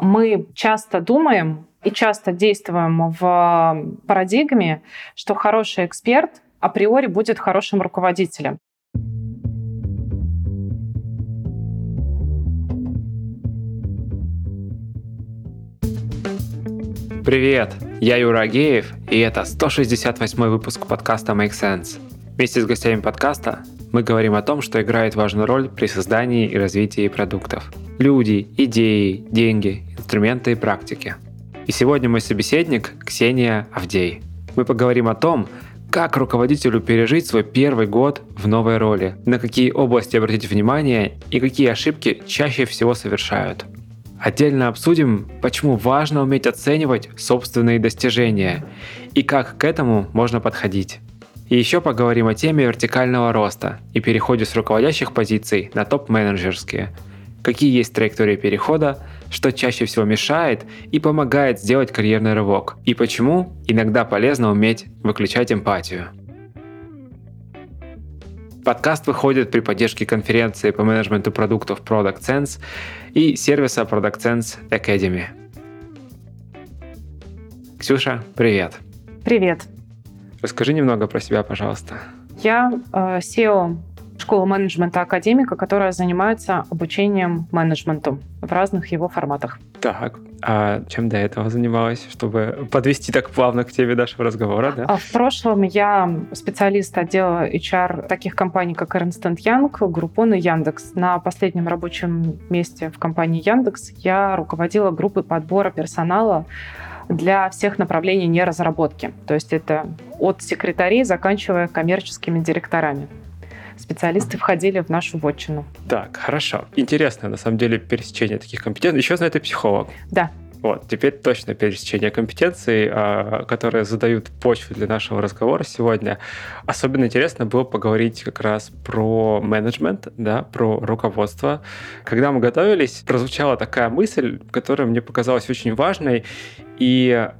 Мы часто думаем и часто действуем в парадигме, что хороший эксперт априори будет хорошим руководителем. Привет, я Юра Агеев, и это 168 выпуск подкаста Make Sense. Вместе с гостями подкаста мы говорим о том, что играет важную роль при создании и развитии продуктов. Люди, идеи, деньги, инструменты и практики. И сегодня мой собеседник Ксения Авдей. Мы поговорим о том, как руководителю пережить свой первый год в новой роли, на какие области обратить внимание и какие ошибки чаще всего совершают. Отдельно обсудим, почему важно уметь оценивать собственные достижения и как к этому можно подходить. И еще поговорим о теме вертикального роста и переходе с руководящих позиций на топ-менеджерские. Какие есть траектории перехода, что чаще всего мешает и помогает сделать карьерный рывок, и почему иногда полезно уметь выключать эмпатию. Подкаст выходит при поддержке конференции по менеджменту продуктов Product Sense и сервиса Product Sense Academy. Ксюша, привет. Привет. Расскажи немного про себя, пожалуйста. Я э, SEO школы менеджмента академика, которая занимается обучением менеджменту в разных его форматах. Так, а чем до этого занималась, чтобы подвести так плавно к теме нашего разговора, да? А в прошлом я специалист отдела HR таких компаний, как Ernst Young, Groupon и Яндекс. На последнем рабочем месте в компании Яндекс я руководила группой подбора персонала для всех направлений неразработки. То есть это от секретарей, заканчивая коммерческими директорами специалисты входили в нашу вотчину. Так, хорошо. Интересно, на самом деле, пересечение таких компетенций. Еще знает и психолог. Да. Вот, теперь точно пересечение компетенций, а, которые задают почву для нашего разговора сегодня. Особенно интересно было поговорить как раз про менеджмент, да, про руководство. Когда мы готовились, прозвучала такая мысль, которая мне показалась очень важной, и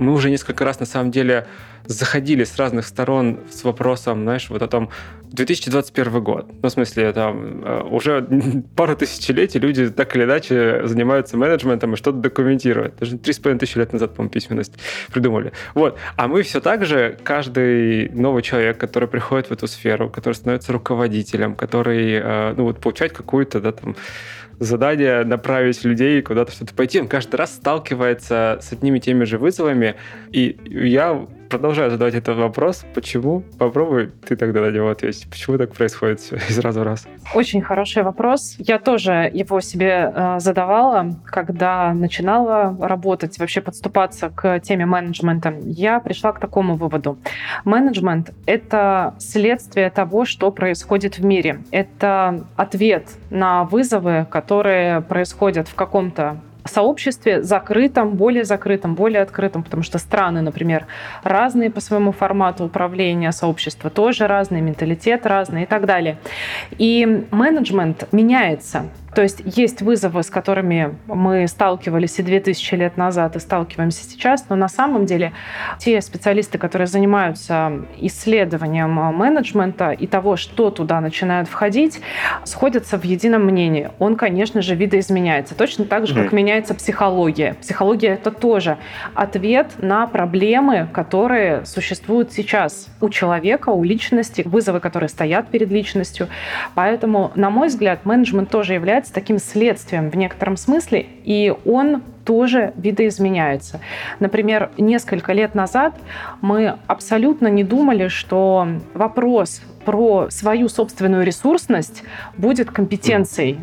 мы уже несколько раз на самом деле заходили с разных сторон с вопросом, знаешь, вот о том, 2021 год. Ну, в смысле, там э, уже пару тысячелетий люди так или иначе занимаются менеджментом и что-то документируют. Даже три с половиной тысячи лет назад, по-моему, письменность придумали. Вот. А мы все так же, каждый новый человек, который приходит в эту сферу, который становится руководителем, который, э, ну, вот, получает какую-то, да, там, задание направить людей куда-то что-то пойти, он каждый раз сталкивается с одними и теми же вызовами. И я продолжаю задавать этот вопрос. Почему? Попробуй ты тогда на него ответить. Почему так происходит все из раза в раз? Очень хороший вопрос. Я тоже его себе э, задавала, когда начинала работать, вообще подступаться к теме менеджмента. Я пришла к такому выводу. Менеджмент — это следствие того, что происходит в мире. Это ответ на вызовы, которые происходят в каком-то сообществе закрытом, более закрытом, более открытом, потому что страны, например, разные по своему формату управления, сообщества тоже разные, менталитет разный и так далее. И менеджмент меняется. То есть есть вызовы, с которыми мы сталкивались и 2000 лет назад, и сталкиваемся сейчас, но на самом деле те специалисты, которые занимаются исследованием менеджмента и того, что туда начинает входить, сходятся в едином мнении. Он, конечно же, видоизменяется. Точно так же, как меняется психология. Психология — это тоже ответ на проблемы, которые существуют сейчас у человека, у личности, вызовы, которые стоят перед личностью. Поэтому, на мой взгляд, менеджмент тоже является таким следствием в некотором смысле, и он тоже видоизменяется. Например, несколько лет назад мы абсолютно не думали, что вопрос про свою собственную ресурсность будет компетенцией.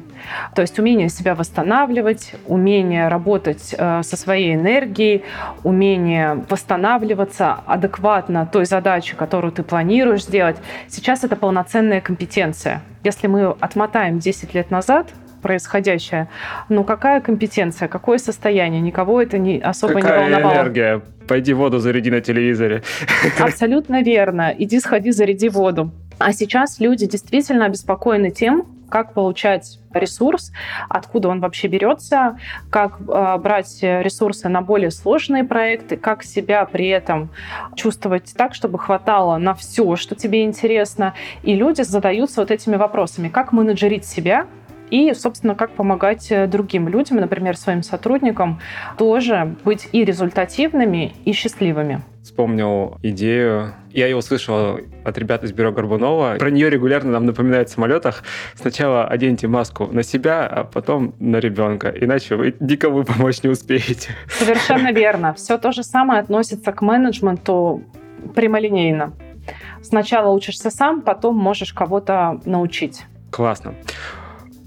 То есть умение себя восстанавливать, умение работать э, со своей энергией, умение восстанавливаться адекватно той задаче, которую ты планируешь сделать. Сейчас это полноценная компетенция. Если мы отмотаем 10 лет назад, происходящее. Ну, какая компетенция, какое состояние? Никого это не, особо какая не волновало. энергия? Пойди воду заряди на телевизоре. Абсолютно верно. Иди сходи, заряди воду. А сейчас люди действительно обеспокоены тем, как получать ресурс, откуда он вообще берется, как э, брать ресурсы на более сложные проекты, как себя при этом чувствовать так, чтобы хватало на все, что тебе интересно. И люди задаются вот этими вопросами, как менеджерить себя, и, собственно, как помогать э, другим людям, например, своим сотрудникам, тоже быть и результативными, и счастливыми. Вспомнил идею. Я ее услышал от ребят из бюро Горбунова. Про нее регулярно нам напоминают в самолетах. Сначала оденьте маску на себя, а потом на ребенка. Иначе вы никому помочь не успеете. Совершенно верно. Все то же самое относится к менеджменту прямолинейно. Сначала учишься сам, потом можешь кого-то научить. Классно.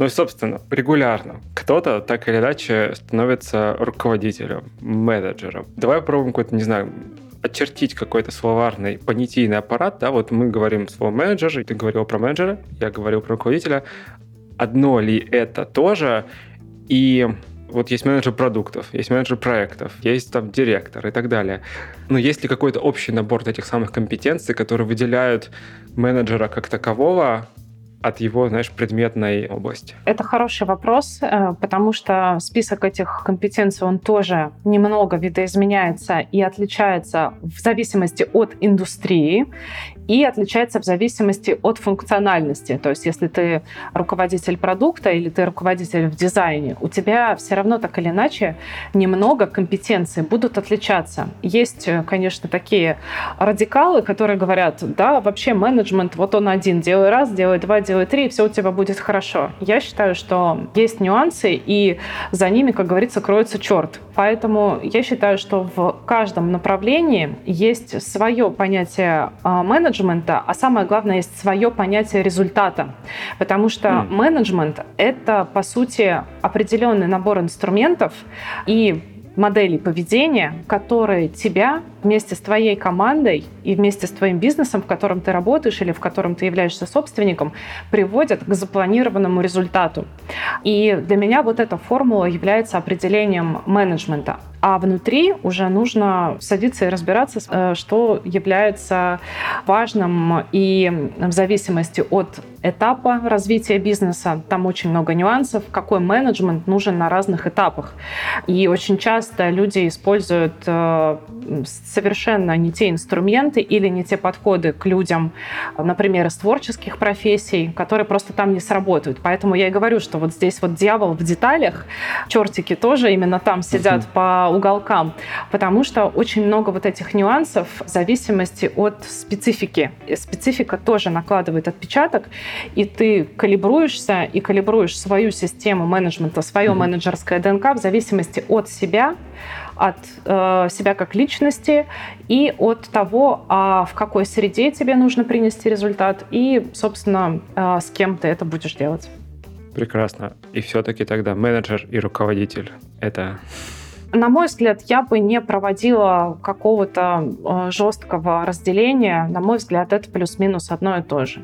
Ну и, собственно, регулярно кто-то так или иначе становится руководителем, менеджером. Давай попробуем какой-то, не знаю, очертить какой-то словарный понятийный аппарат, да, вот мы говорим слово менеджер, ты говорил про менеджера, я говорил про руководителя. Одно ли это тоже? И вот есть менеджер продуктов, есть менеджер проектов, есть там директор и так далее. Но есть ли какой-то общий набор этих самых компетенций, которые выделяют менеджера как такового от его, знаешь, предметной области? Это хороший вопрос, э, потому что список этих компетенций, он тоже немного видоизменяется и отличается в зависимости от индустрии и отличается в зависимости от функциональности. То есть если ты руководитель продукта или ты руководитель в дизайне, у тебя все равно так или иначе немного компетенций будут отличаться. Есть, э, конечно, такие радикалы, которые говорят, да, вообще менеджмент, вот он один, делай раз, делай два, делай три, и все у тебя будет хорошо. Я считаю, что есть нюансы, и за ними, как говорится, кроется черт. Поэтому я считаю, что в каждом направлении есть свое понятие а, менеджмента, а самое главное, есть свое понятие результата. Потому что mm. менеджмент — это, по сути, определенный набор инструментов и моделей поведения, которые тебя вместе с твоей командой и вместе с твоим бизнесом, в котором ты работаешь или в котором ты являешься собственником, приводят к запланированному результату. И для меня вот эта формула является определением менеджмента. А внутри уже нужно садиться и разбираться, э, что является важным и в зависимости от этапа развития бизнеса. Там очень много нюансов, какой менеджмент нужен на разных этапах. И очень часто люди используют э, совершенно не те инструменты или не те подходы к людям, например, из творческих профессий, которые просто там не сработают. Поэтому я и говорю, что вот здесь вот дьявол в деталях, чертики тоже именно там сидят uh-huh. по уголкам, потому что очень много вот этих нюансов в зависимости от специфики. Специфика тоже накладывает отпечаток, и ты калибруешься и калибруешь свою систему менеджмента, свое uh-huh. менеджерское ДНК в зависимости от себя, от э, себя как личности и от того, а в какой среде тебе нужно принести результат и, собственно, э, с кем ты это будешь делать. Прекрасно. И все-таки тогда менеджер и руководитель — это на мой взгляд, я бы не проводила какого-то э, жесткого разделения. На мой взгляд, это плюс-минус одно и то же.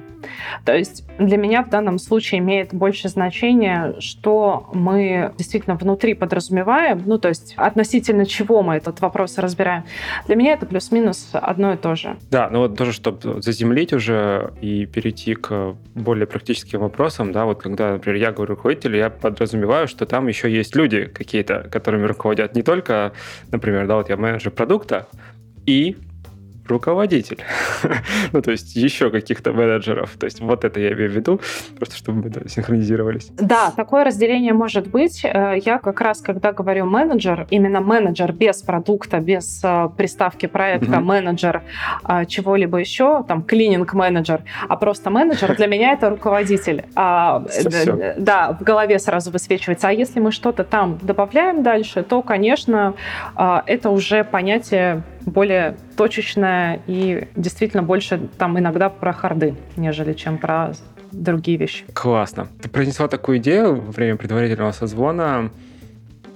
То есть для меня в данном случае имеет больше значение, что мы действительно внутри подразумеваем, ну то есть относительно чего мы этот вопрос разбираем. Для меня это плюс-минус одно и то же. Да, ну вот тоже, чтобы заземлить уже и перейти к более практическим вопросам, да, вот когда, например, я говорю руководитель, я подразумеваю, что там еще есть люди какие-то, которыми руководят не только, например, да, вот я менеджер продукта, и руководитель. ну, то есть еще каких-то менеджеров. То есть вот это я имею в виду, просто чтобы мы да, синхронизировались. Да, такое разделение может быть. Э, я как раз, когда говорю менеджер, именно менеджер без продукта, без э, приставки проекта, mm-hmm. менеджер э, чего-либо еще, там, клининг-менеджер, а просто менеджер, для меня это руководитель. А, да, в голове сразу высвечивается. А если мы что-то там добавляем дальше, то, конечно, это уже понятие более точечная и действительно больше там иногда про харды, нежели чем про другие вещи. Классно. Ты принесла такую идею во время предварительного созвона,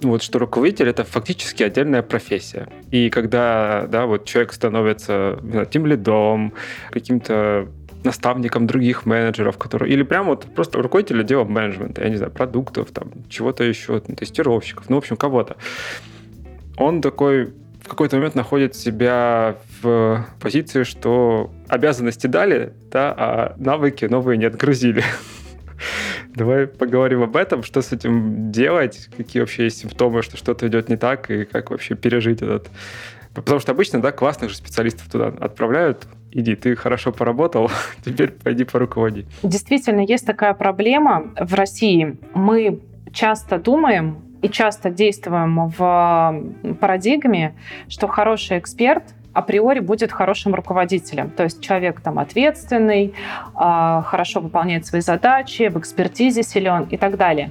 вот что руководитель это фактически отдельная профессия. И когда да, вот человек становится тем лидом, каким-то наставником других менеджеров, которые или прямо вот просто руководитель отдела менеджмента, я не знаю, продуктов, там, чего-то еще, тестировщиков, ну, в общем, кого-то. Он такой какой-то момент находит себя в позиции, что обязанности дали, да, а навыки новые не отгрузили. Давай поговорим об этом, что с этим делать, какие вообще есть симптомы, что что-то идет не так, и как вообще пережить этот... Потому что обычно, да, классных же специалистов туда отправляют, иди, ты хорошо поработал, теперь пойди поруководи. Действительно, есть такая проблема в России. Мы часто думаем и часто действуем в парадигме, что хороший эксперт априори будет хорошим руководителем. То есть человек там ответственный, а, хорошо выполняет свои задачи, в экспертизе силен и так далее.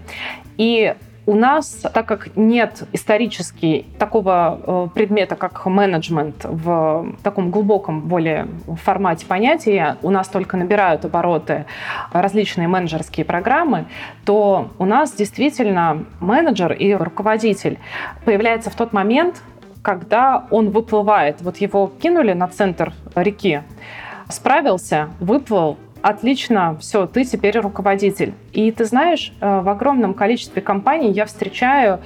И у нас, так как нет исторически такого э, предмета, как менеджмент в таком глубоком более формате понятия, у нас только набирают обороты различные менеджерские программы, то у нас действительно менеджер и руководитель появляется в тот момент, когда он выплывает. Вот его кинули на центр реки, справился, выплыл, отлично, все, ты теперь руководитель. И ты знаешь, э, в огромном количестве компаний я встречаю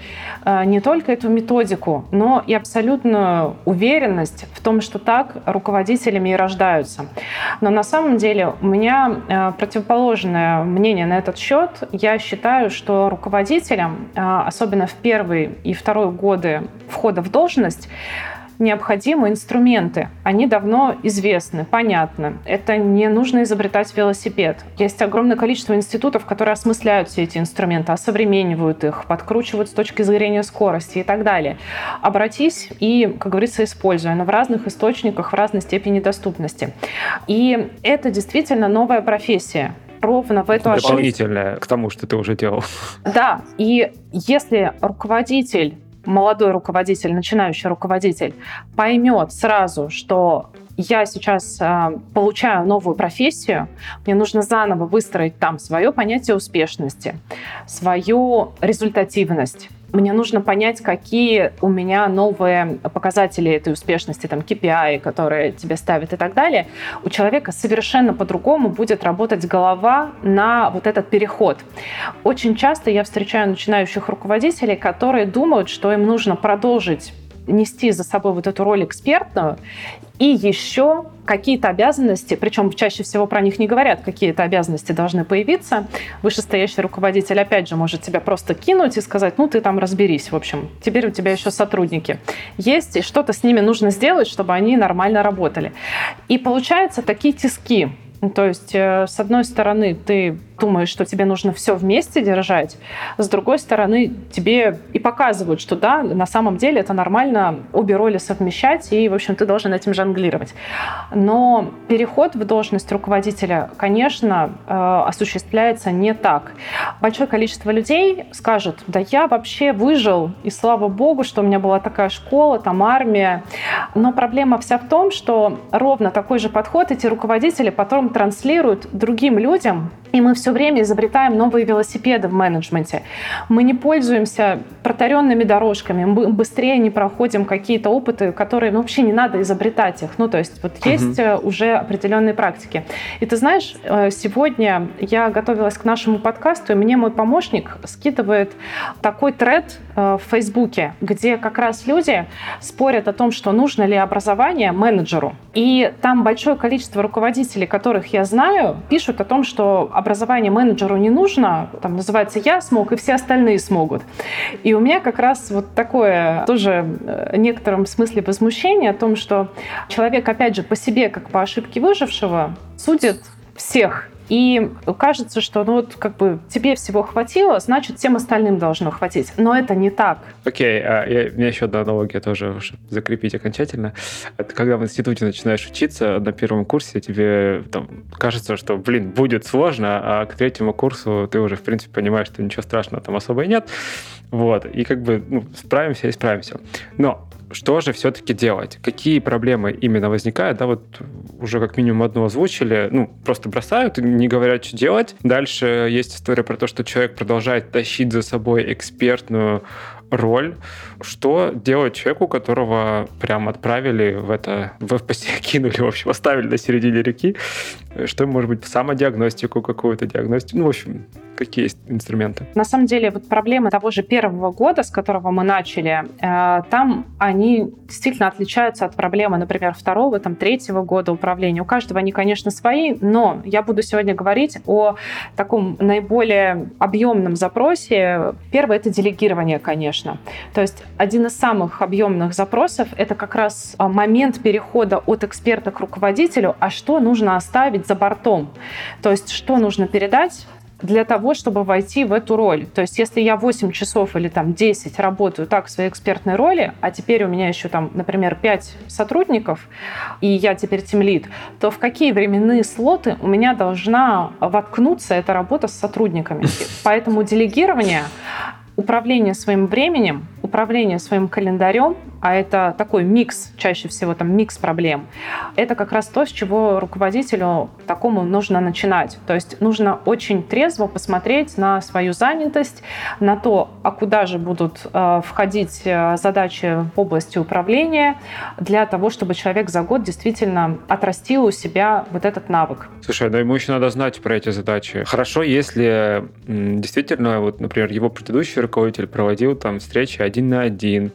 э, не только эту методику, но и абсолютную уверенность в том, что так руководителями и рождаются. Но на самом деле у меня э, противоположное мнение на этот счет. Я считаю, что руководителям, особенно в первые и второй годы входа в должность, необходимы инструменты. Они давно известны, понятны. Это не нужно изобретать велосипед. Есть огромное количество институтов, которые осмысляют все эти инструменты, осовременивают их, подкручивают с точки зрения скорости и так далее. Обратись и, как говорится, используй, но в разных источниках, в разной степени доступности. И это действительно новая профессия ровно в эту Дополнительное к тому, что ты уже делал. Да, и если руководитель молодой руководитель, начинающий руководитель поймет сразу, что я сейчас э, получаю новую профессию, мне нужно заново выстроить там свое понятие успешности, свою результативность, мне нужно понять, какие у меня новые показатели этой успешности, там, KPI, которые тебе ставят и так далее, у человека совершенно по-другому будет работать голова на вот этот переход. Очень часто я встречаю начинающих руководителей, которые думают, что им нужно продолжить нести за собой вот эту роль экспертную и еще какие-то обязанности, причем чаще всего про них не говорят, какие-то обязанности должны появиться. Вышестоящий руководитель, опять же, может тебя просто кинуть и сказать, ну, ты там разберись, в общем, теперь у тебя еще сотрудники есть, и что-то с ними нужно сделать, чтобы они нормально работали. И получаются такие тиски, то есть, э, с одной стороны, ты думаешь, что тебе нужно все вместе держать, с другой стороны, тебе и показывают, что да, на самом деле это нормально обе роли совмещать, и, в общем, ты должен этим жонглировать. Но переход в должность руководителя, конечно, э, осуществляется не так. Большое количество людей скажет, да я вообще выжил, и слава богу, что у меня была такая школа, там армия. Но проблема вся в том, что ровно такой же подход эти руководители потом транслируют другим людям, и мы все время изобретаем новые велосипеды в менеджменте. Мы не пользуемся протаренными дорожками, мы быстрее не проходим какие-то опыты, которые ну, вообще не надо изобретать их. Ну, то есть вот есть угу. уже определенные практики. И ты знаешь, э, сегодня я готовилась к нашему подкасту, и мне мой помощник скидывает такой тред э, в Фейсбуке, где как раз люди спорят о том, что нужно ли образование менеджеру. И там большое количество руководителей, которых я знаю, пишут о том, что образование менеджеру не нужно, там называется «я смог», и все остальные смогут. И у меня как раз вот такое тоже в некотором смысле возмущение о том, что человек, опять же, по себе, как по ошибке выжившего, судит всех и кажется, что ну вот как бы тебе всего хватило, значит, всем остальным должно хватить. Но это не так. Окей, okay, а, у меня еще одна аналогия тоже, закрепить окончательно. Это когда в институте начинаешь учиться на первом курсе, тебе там, кажется, что, блин, будет сложно, а к третьему курсу ты уже, в принципе, понимаешь, что ничего страшного там особо и нет. Вот, и как бы ну, справимся и справимся. Но что же все-таки делать? Какие проблемы именно возникают? Да, вот уже как минимум одну озвучили. Ну, просто бросают, не говорят, что делать. Дальше есть история про то, что человек продолжает тащить за собой экспертную роль. Что делать человеку, которого прям отправили в это, в FPC кинули, в общем, оставили на середине реки, Что может быть самодиагностику какую-то, диагностику, ну, в общем, какие есть инструменты? На самом деле, вот проблемы того же первого года, с которого мы начали, э, там они действительно отличаются от проблемы, например, второго, там, третьего года управления. У каждого они, конечно, свои, но я буду сегодня говорить о таком наиболее объемном запросе. Первое — это делегирование, конечно. То есть один из самых объемных запросов — это как раз а, момент перехода от эксперта к руководителю, а что нужно оставить за бортом. То есть что нужно передать, для того, чтобы войти в эту роль. То есть если я 8 часов или там 10 работаю так в своей экспертной роли, а теперь у меня еще там, например, 5 сотрудников, и я теперь тимлит, то в какие временные слоты у меня должна воткнуться эта работа с сотрудниками? Поэтому делегирование управление своим временем, управление своим календарем, а это такой микс, чаще всего там микс проблем, это как раз то, с чего руководителю такому нужно начинать. То есть нужно очень трезво посмотреть на свою занятость, на то, а куда же будут э, входить э, задачи в области управления, для того, чтобы человек за год действительно отрастил у себя вот этот навык. Слушай, ну ему еще надо знать про эти задачи. Хорошо, если действительно, вот, например, его предыдущий руководитель проводил там встречи один на один,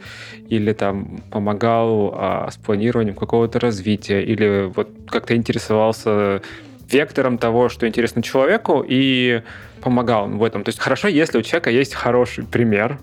или там помогал а, с планированием какого-то развития, или вот как-то интересовался вектором того, что интересно человеку, и помогал в этом. То есть хорошо, если у человека есть хороший пример,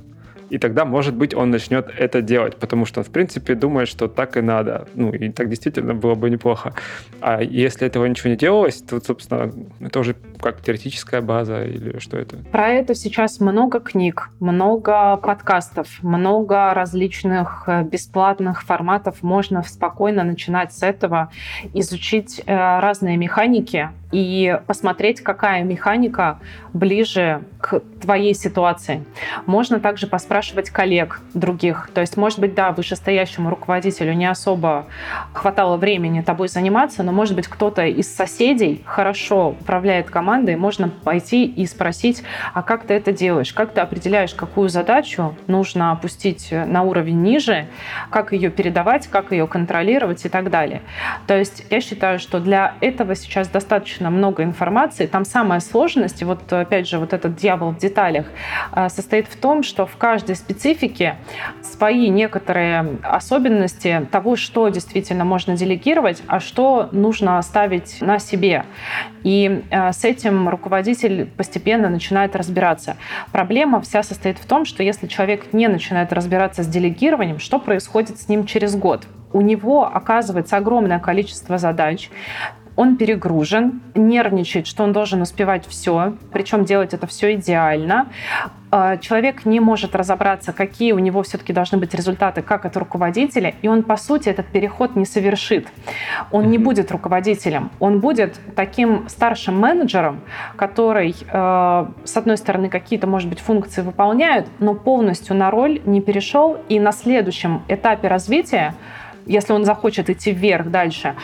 и тогда, может быть, он начнет это делать, потому что он, в принципе, думает, что так и надо. Ну, и так действительно было бы неплохо. А если этого ничего не делалось, то, собственно, это уже как теоретическая база или что это? Про это сейчас много книг, много подкастов, много различных э, бесплатных форматов. Можно спокойно начинать с этого, изучить э, разные механики, и посмотреть, какая механика ближе к твоей ситуации. Можно также поспрашивать коллег других. То есть, может быть, да, вышестоящему руководителю не особо хватало времени тобой заниматься, но, может быть, кто-то из соседей хорошо управляет командой, можно пойти и спросить, а как ты это делаешь? Как ты определяешь, какую задачу нужно опустить на уровень ниже, как ее передавать, как ее контролировать и так далее. То есть я считаю, что для этого сейчас достаточно достаточно много информации. Там самая сложность, и вот опять же вот этот дьявол в деталях, э, состоит в том, что в каждой специфике свои некоторые особенности того, что действительно можно делегировать, а что нужно оставить на себе. И э, с этим руководитель постепенно начинает разбираться. Проблема вся состоит в том, что если человек не начинает разбираться с делегированием, что происходит с ним через год? у него оказывается огромное количество задач, он перегружен, нервничает, что он должен успевать все, причем делать это все идеально. А, человек не может разобраться, какие у него все-таки должны быть результаты, как от руководителя, и он, по сути, этот переход не совершит. Он не будет руководителем, он будет таким старшим менеджером, который, э, с одной стороны, какие-то, может быть, функции выполняет, но полностью на роль не перешел, и на следующем этапе развития если он захочет идти вверх дальше,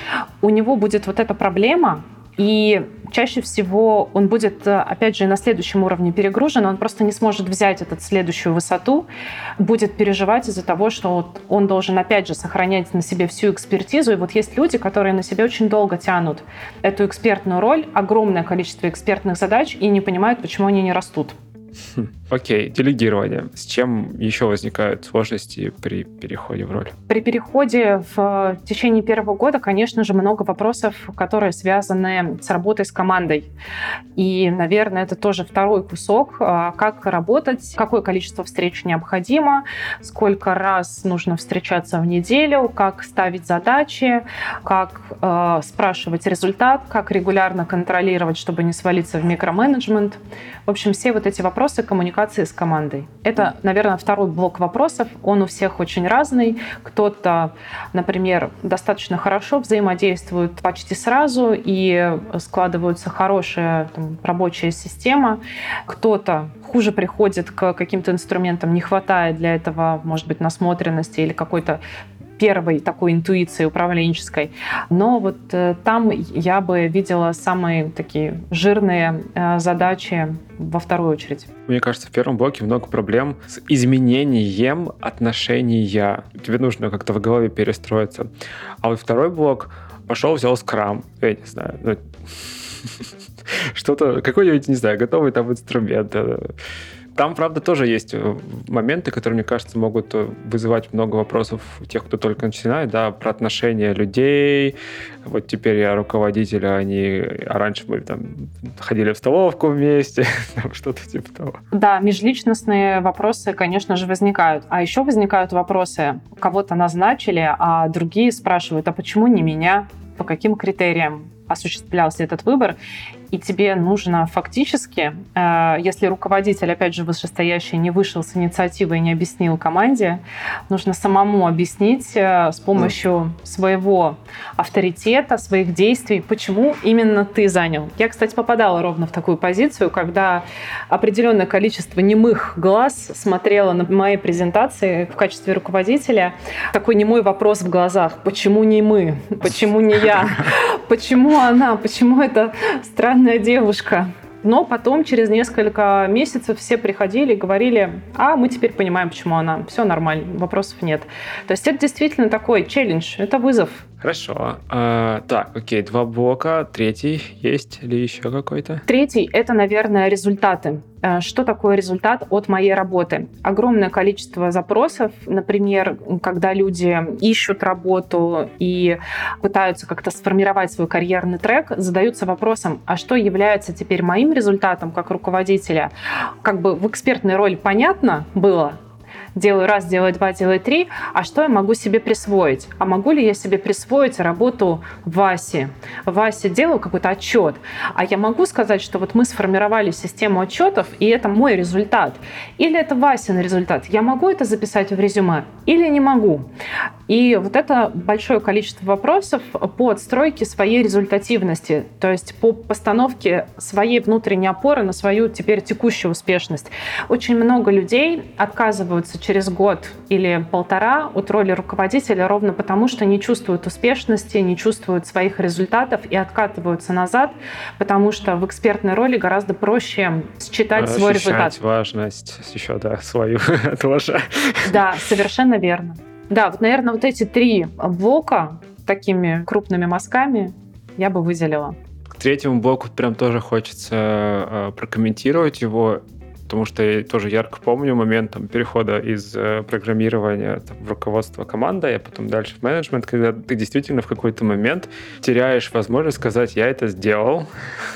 у него будет вот эта проблема, и чаще всего он будет, опять же, на следующем уровне перегружен, он просто не сможет взять эту следующую высоту, будет переживать из-за того, что вот он должен, опять же, сохранять на себе всю экспертизу. И вот есть люди, которые на себе очень долго тянут эту экспертную роль, огромное количество экспертных задач и не понимают, почему они не растут. Окей, делегирование. С чем еще возникают сложности при переходе в роль? При переходе в течение первого года, конечно же, много вопросов, которые связаны с работой с командой. И, наверное, это тоже второй кусок, а, как работать, какое количество встреч необходимо, сколько раз нужно встречаться в неделю, как ставить задачи, как э, спрашивать результат, как регулярно контролировать, чтобы не свалиться в микроменеджмент. В общем, все вот эти вопросы коммуникации коммуникации с командой. Это, наверное, второй блок вопросов. Он у всех очень разный. Кто-то, например, достаточно хорошо взаимодействует почти сразу и складывается хорошая там, рабочая система. Кто-то хуже приходит к каким-то инструментам, не хватает для этого, может быть, насмотренности или какой-то первой такой интуиции управленческой. Но вот э, там я бы видела самые такие жирные э, задачи во вторую очередь. Мне кажется, в первом блоке много проблем с изменением отношения. Тебе нужно как-то в голове перестроиться. А вот второй блок пошел, взял скрам. Я не знаю, ну, что-то, какой-нибудь, не знаю, готовый там инструмент. Там, правда, тоже есть э, моменты, которые, мне кажется, могут э, вызывать много вопросов у тех, кто только начинает, да, про отношения людей. Вот теперь я руководитель, а они, а раньше мы там ходили в столовку вместе, что-то типа того. Да, межличностные вопросы, конечно же, возникают. А еще возникают вопросы, кого-то назначили, а другие спрашивают, а почему не меня? По каким критериям? осуществлялся этот выбор, и тебе нужно фактически, э, если руководитель, опять же, вышестоящий, не вышел с инициативой и не объяснил команде, нужно самому объяснить э, с помощью своего авторитета, своих действий, почему именно ты занял. Я, кстати, попадала ровно в такую позицию, когда определенное количество немых глаз смотрело на мои презентации в качестве руководителя. Такой немой вопрос в глазах. Почему не мы? Почему не я? Почему она? Почему это странно странная девушка. Но потом, через несколько месяцев, все приходили и говорили, а мы теперь понимаем, почему она. Все нормально, вопросов нет. То есть это действительно такой челлендж, это вызов. Хорошо. А, так, окей, два блока. Третий есть или еще какой-то? Третий — это, наверное, результаты. Э, что такое результат от моей работы? Огромное количество запросов, например, когда люди ищут работу и пытаются как-то сформировать свой карьерный трек, задаются вопросом, а что является теперь моим результатом как руководителя? Как бы в экспертной роли понятно было, делаю раз, делаю два, делаю три, а что я могу себе присвоить? А могу ли я себе присвоить работу Васи? Вася делал какой-то отчет, а я могу сказать, что вот мы сформировали систему отчетов, и это мой результат. Или это Васин результат. Я могу это записать в резюме или не могу? И вот это большое количество вопросов по отстройке своей результативности, то есть по постановке своей внутренней опоры на свою теперь текущую успешность. Очень много людей отказываются через год или полтора от роли руководителя ровно потому, что не чувствуют успешности, не чувствуют своих результатов и откатываются назад, потому что в экспертной роли гораздо проще считать Ощущать свой результат. важность еще, да, свою тоже. Да, совершенно верно. Да, вот, наверное, вот эти три блока такими крупными мазками я бы выделила. К третьему блоку прям тоже хочется э, прокомментировать его потому что я тоже ярко помню момент там, перехода из э, программирования там, в руководство командой, а потом дальше в менеджмент, когда ты действительно в какой-то момент теряешь возможность сказать, я это сделал,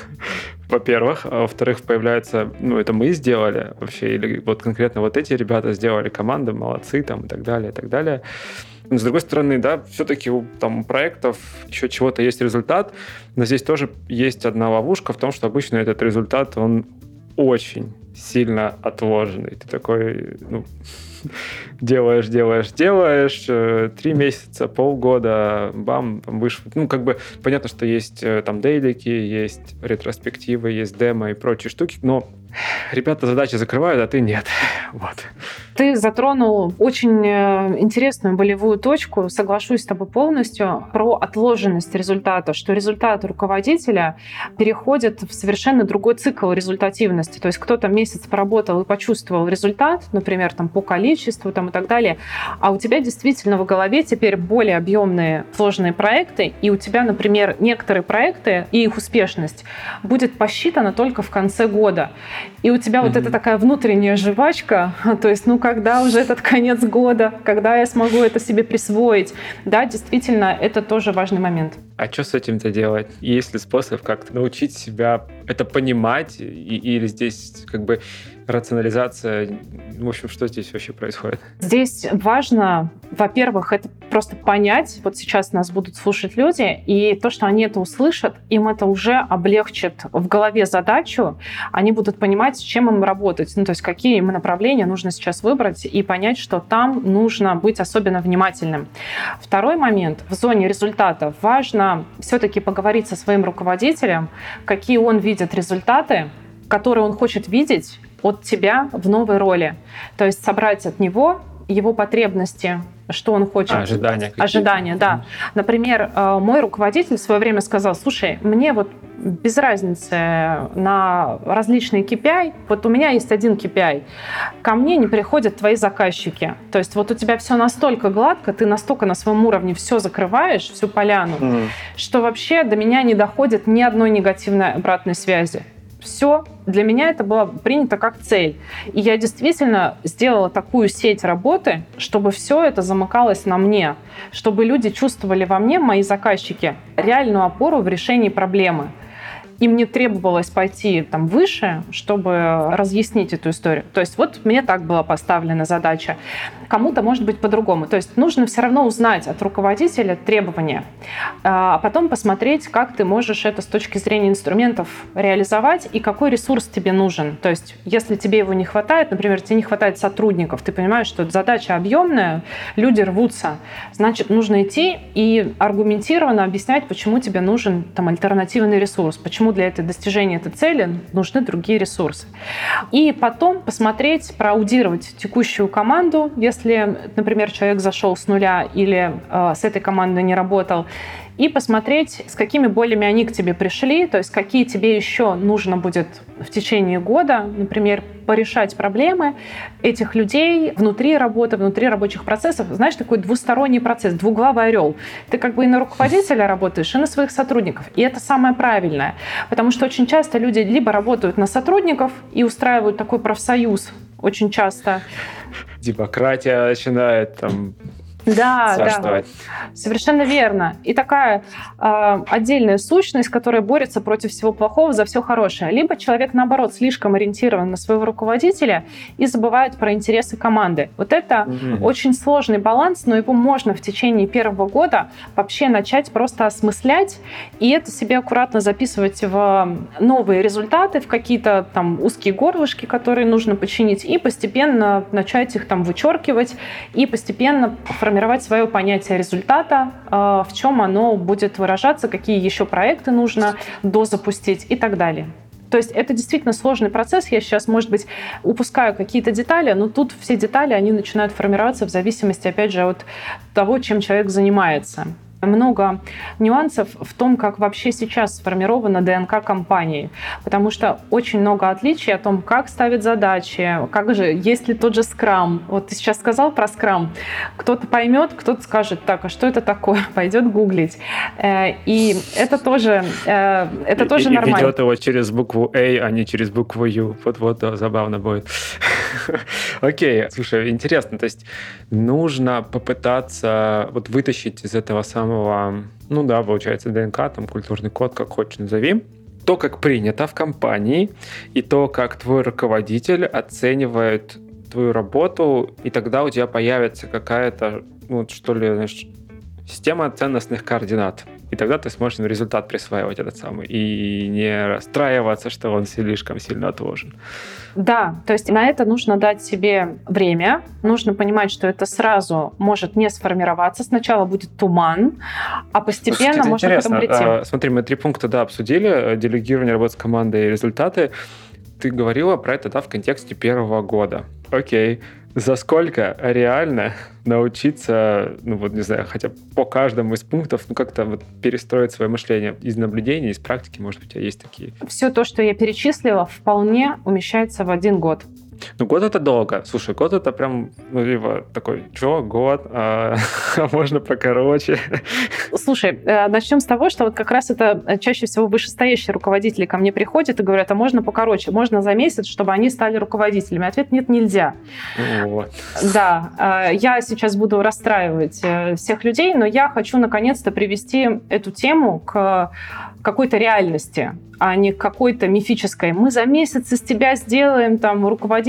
во-первых. А во-вторых, появляется, ну, это мы сделали вообще, или вот конкретно вот эти ребята сделали команды, молодцы, там, и так далее, и так далее. Но, с другой стороны, да, все-таки у там, проектов еще чего-то есть результат, но здесь тоже есть одна ловушка в том, что обычно этот результат, он очень сильно отложенный. Ты такой, ну, делаешь, делаешь, делаешь, э, три месяца, полгода, бам, вышел. Ну, как бы понятно, что есть э, там дейлики, есть ретроспективы, есть демо и прочие штуки, но ребята задачи закрывают, а ты нет. Вот. Ты затронул очень э, интересную болевую точку, соглашусь с тобой полностью, про отложенность результата, что результат руководителя переходит в совершенно другой цикл результативности. То есть кто-то месяц поработал и почувствовал результат, например, там, по количеству там, и так далее, а у тебя действительно в голове теперь более объемные сложные проекты, и у тебя, например, некоторые проекты и их успешность будет посчитана только в конце года. И у тебя mm-hmm. вот эта такая внутренняя жвачка, то есть, ну, когда уже этот конец года, когда я смогу это себе присвоить. Да, действительно, это тоже важный момент. А что с этим-то делать? Есть ли способ как-то научить себя это понимать? И, или здесь как бы рационализация? В общем, что здесь вообще происходит? Здесь важно, во-первых, это просто понять. Вот сейчас нас будут слушать люди, и то, что они это услышат, им это уже облегчит в голове задачу. Они будут понимать, с чем им работать. Ну, то есть какие им направления нужно сейчас выбрать и понять, что там нужно быть особенно внимательным. Второй момент. В зоне результата важно все-таки поговорить со своим руководителем, какие он видит результаты, которые он хочет видеть от тебя в новой роли. То есть собрать от него его потребности, что он хочет. А, ожидания. Ожидания, да. Например, э, мой руководитель в свое время сказал, слушай, мне вот без разницы на различные KPI. Вот у меня есть один KPI. Ко мне не приходят твои заказчики. То есть вот у тебя все настолько гладко, ты настолько на своем уровне все закрываешь, всю поляну, mm. что вообще до меня не доходит ни одной негативной обратной связи все для меня это было принято как цель. И я действительно сделала такую сеть работы, чтобы все это замыкалось на мне, чтобы люди чувствовали во мне, мои заказчики, реальную опору в решении проблемы и мне требовалось пойти там выше, чтобы разъяснить эту историю. То есть вот мне так была поставлена задача. Кому-то может быть по-другому. То есть нужно все равно узнать от руководителя требования, а потом посмотреть, как ты можешь это с точки зрения инструментов реализовать и какой ресурс тебе нужен. То есть если тебе его не хватает, например, тебе не хватает сотрудников, ты понимаешь, что задача объемная, люди рвутся, значит, нужно идти и аргументированно объяснять, почему тебе нужен там альтернативный ресурс, почему для этого достижения этой цели нужны другие ресурсы. И потом посмотреть, проаудировать текущую команду, если, например, человек зашел с нуля или э, с этой командой не работал, и посмотреть, с какими болями они к тебе пришли, то есть какие тебе еще нужно будет в течение года, например, порешать проблемы этих людей внутри работы, внутри рабочих процессов. Знаешь, такой двусторонний процесс, двуглавый орел. Ты как бы и на руководителя работаешь, и на своих сотрудников. И это самое правильное. Потому что очень часто люди либо работают на сотрудников и устраивают такой профсоюз очень часто. Демократия начинает там да, да, совершенно верно. И такая э, отдельная сущность, которая борется против всего плохого за все хорошее. Либо человек, наоборот, слишком ориентирован на своего руководителя и забывает про интересы команды. Вот это угу. очень сложный баланс, но его можно в течение первого года вообще начать просто осмыслять и это себе аккуратно записывать в новые результаты, в какие-то там узкие горлышки, которые нужно починить, и постепенно начать их там вычеркивать и постепенно формировать формировать свое понятие результата, а, в чем оно будет выражаться, какие еще проекты нужно дозапустить и так далее. То есть это действительно сложный процесс. Я сейчас, может быть, упускаю какие-то детали, но тут все детали, они начинают формироваться в зависимости, опять же, от того, чем человек занимается много нюансов в том, как вообще сейчас сформирована ДНК компании, потому что очень много отличий о том, как ставят задачи, как же, есть ли тот же скрам. Вот ты сейчас сказал про скрам. Кто-то поймет, кто-то скажет, так, а что это такое? Пойдет гуглить. Э, и это тоже, э, это и, тоже и, нормально. ведет его через букву A, а не через букву U. Вот-вот, забавно будет. Окей, слушай, интересно, то есть нужно попытаться вот вытащить из этого самого, ну да, получается, ДНК, там, культурный код, как хочешь назови, то, как принято в компании, и то, как твой руководитель оценивает твою работу, и тогда у тебя появится какая-то, ну, что ли, знаешь, система ценностных координат. И тогда ты сможешь результат присваивать этот самый, и не расстраиваться, что он слишком сильно отложен. Да, то есть на это нужно дать себе время, нужно понимать, что это сразу может не сформироваться. Сначала будет туман, а постепенно Слушайте, можно интересно. к этому прийти. А, смотри, мы три пункта да, обсудили. Делегирование работы с командой и результаты. Ты говорила про это да, в контексте первого года. Окей за сколько реально научиться, ну вот не знаю, хотя по каждому из пунктов, ну как-то вот перестроить свое мышление из наблюдений, из практики, может быть, у тебя есть такие? Все то, что я перечислила, вполне умещается в один год. Ну, год это долго. Слушай, год это прям, ну, либо такой, что, год, а, а можно покороче. Слушай, э, начнем с того, что вот как раз это э, чаще всего вышестоящие руководители ко мне приходят и говорят, а можно покороче, можно за месяц, чтобы они стали руководителями. Ответ нет, нельзя. Вот. Да, э, я сейчас буду расстраивать всех людей, но я хочу наконец-то привести эту тему к какой-то реальности, а не какой-то мифической. Мы за месяц из тебя сделаем там руководителя,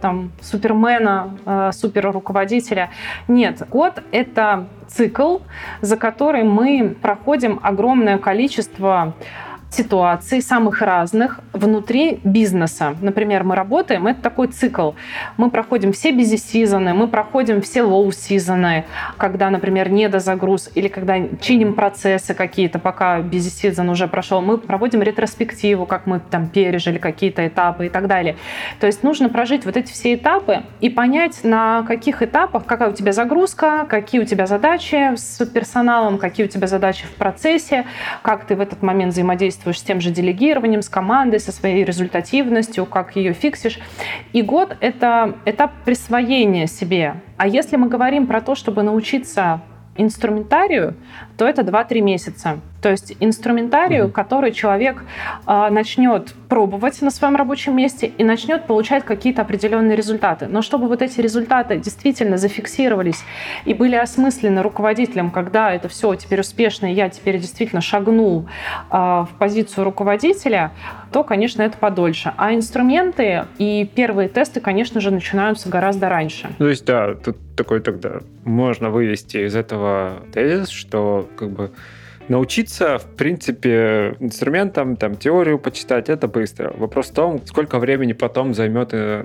там супермена, э, суперруководителя. Нет, год — это цикл, за который мы проходим огромное количество ситуаций, самых разных, внутри бизнеса. Например, мы работаем, это такой цикл. Мы проходим все бизи-сезоны, мы проходим все лоу-сезоны, когда, например, недозагруз, или когда чиним процессы какие-то, пока бизи-сезон уже прошел. Мы проводим ретроспективу, как мы там пережили какие-то этапы и так далее. То есть нужно прожить вот эти все этапы и понять, на каких этапах, какая у тебя загрузка, какие у тебя задачи с персоналом, какие у тебя задачи в процессе, как ты в этот момент взаимодействуешь взаимодействуешь с тем же делегированием, с командой, со своей результативностью, как ее фиксишь. И год — это этап присвоения себе. А если мы говорим про то, чтобы научиться инструментарию, то это 2-3 месяца. То есть инструментарию, mm-hmm. который человек э, начнет пробовать на своем рабочем месте и начнет получать какие-то определенные результаты. Но чтобы вот эти результаты действительно зафиксировались и были осмыслены руководителем, когда это все теперь успешно, и я теперь действительно шагнул э, в позицию руководителя, то, конечно, это подольше. А инструменты и первые тесты, конечно же, начинаются гораздо раньше. То есть, да, тут такой тогда можно вывести из этого тезис, что как бы научиться, в принципе, инструментам, там, теорию почитать, это быстро. Вопрос в том, сколько времени потом займет э,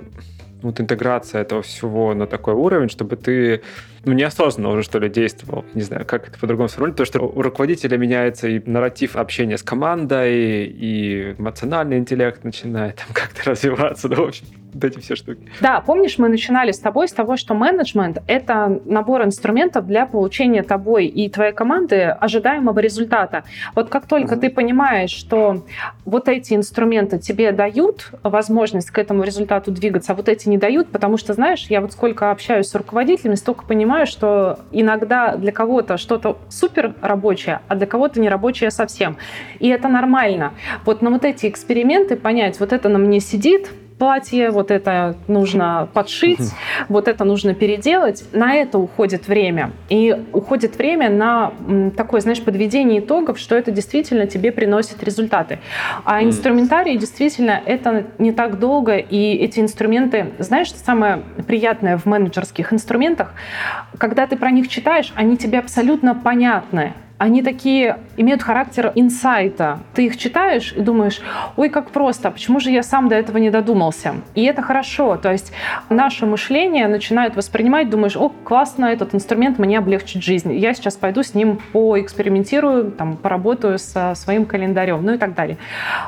вот интеграция этого всего на такой уровень, чтобы ты ну, неосознанно уже, что ли, действовал. Не знаю, как это по-другому сформулировать, потому что у руководителя меняется и нарратив общения с командой, и эмоциональный интеллект начинает там как-то развиваться, да, в общем, вот эти все штуки. Да, помнишь, мы начинали с тобой с того, что менеджмент — это набор инструментов для получения тобой и твоей команды ожидаемого результата. Вот как только mm-hmm. ты понимаешь, что вот эти инструменты тебе дают возможность к этому результату двигаться, а вот эти не дают, потому что, знаешь, я вот сколько общаюсь с руководителями, столько понимаю, что иногда для кого-то что-то супер рабочее, а для кого-то не рабочее совсем. И это нормально. Вот на вот эти эксперименты понять, вот это на мне сидит, платье, вот это нужно подшить, вот это нужно переделать. На это уходит время. И уходит время на такое, знаешь, подведение итогов, что это действительно тебе приносит результаты. А инструментарий действительно это не так долго, и эти инструменты, знаешь, что самое приятное в менеджерских инструментах, когда ты про них читаешь, они тебе абсолютно понятны они такие имеют характер инсайта. Ты их читаешь и думаешь, ой, как просто, почему же я сам до этого не додумался? И это хорошо. То есть наше мышление начинает воспринимать, думаешь, о, классно, этот инструмент мне облегчит жизнь. Я сейчас пойду с ним поэкспериментирую, там, поработаю со своим календарем, ну и так далее.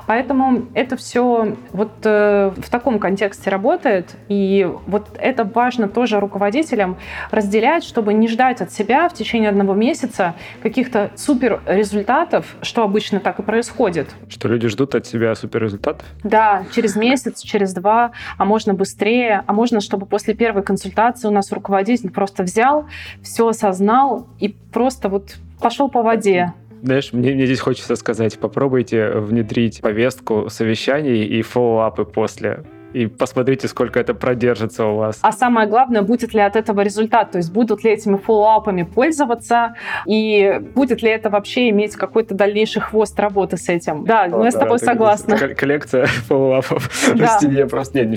Поэтому это все вот э, в таком контексте работает. И вот это важно тоже руководителям разделять, чтобы не ждать от себя в течение одного месяца каких-то каких-то супер результатов, что обычно так и происходит. Что люди ждут от себя супер результатов? Да, через месяц, через два, а можно быстрее, а можно, чтобы после первой консультации у нас руководитель просто взял, все осознал и просто вот пошел по воде. Знаешь, мне, мне здесь хочется сказать, попробуйте внедрить повестку совещаний и фоллоуапы после и посмотрите, сколько это продержится у вас. А самое главное, будет ли от этого результат, то есть будут ли этими фоллоуапами пользоваться, и будет ли это вообще иметь какой-то дальнейший хвост работы с этим. Да, О, я с тобой согласна. Коллекция фоллоуапов да. в стене просто нет,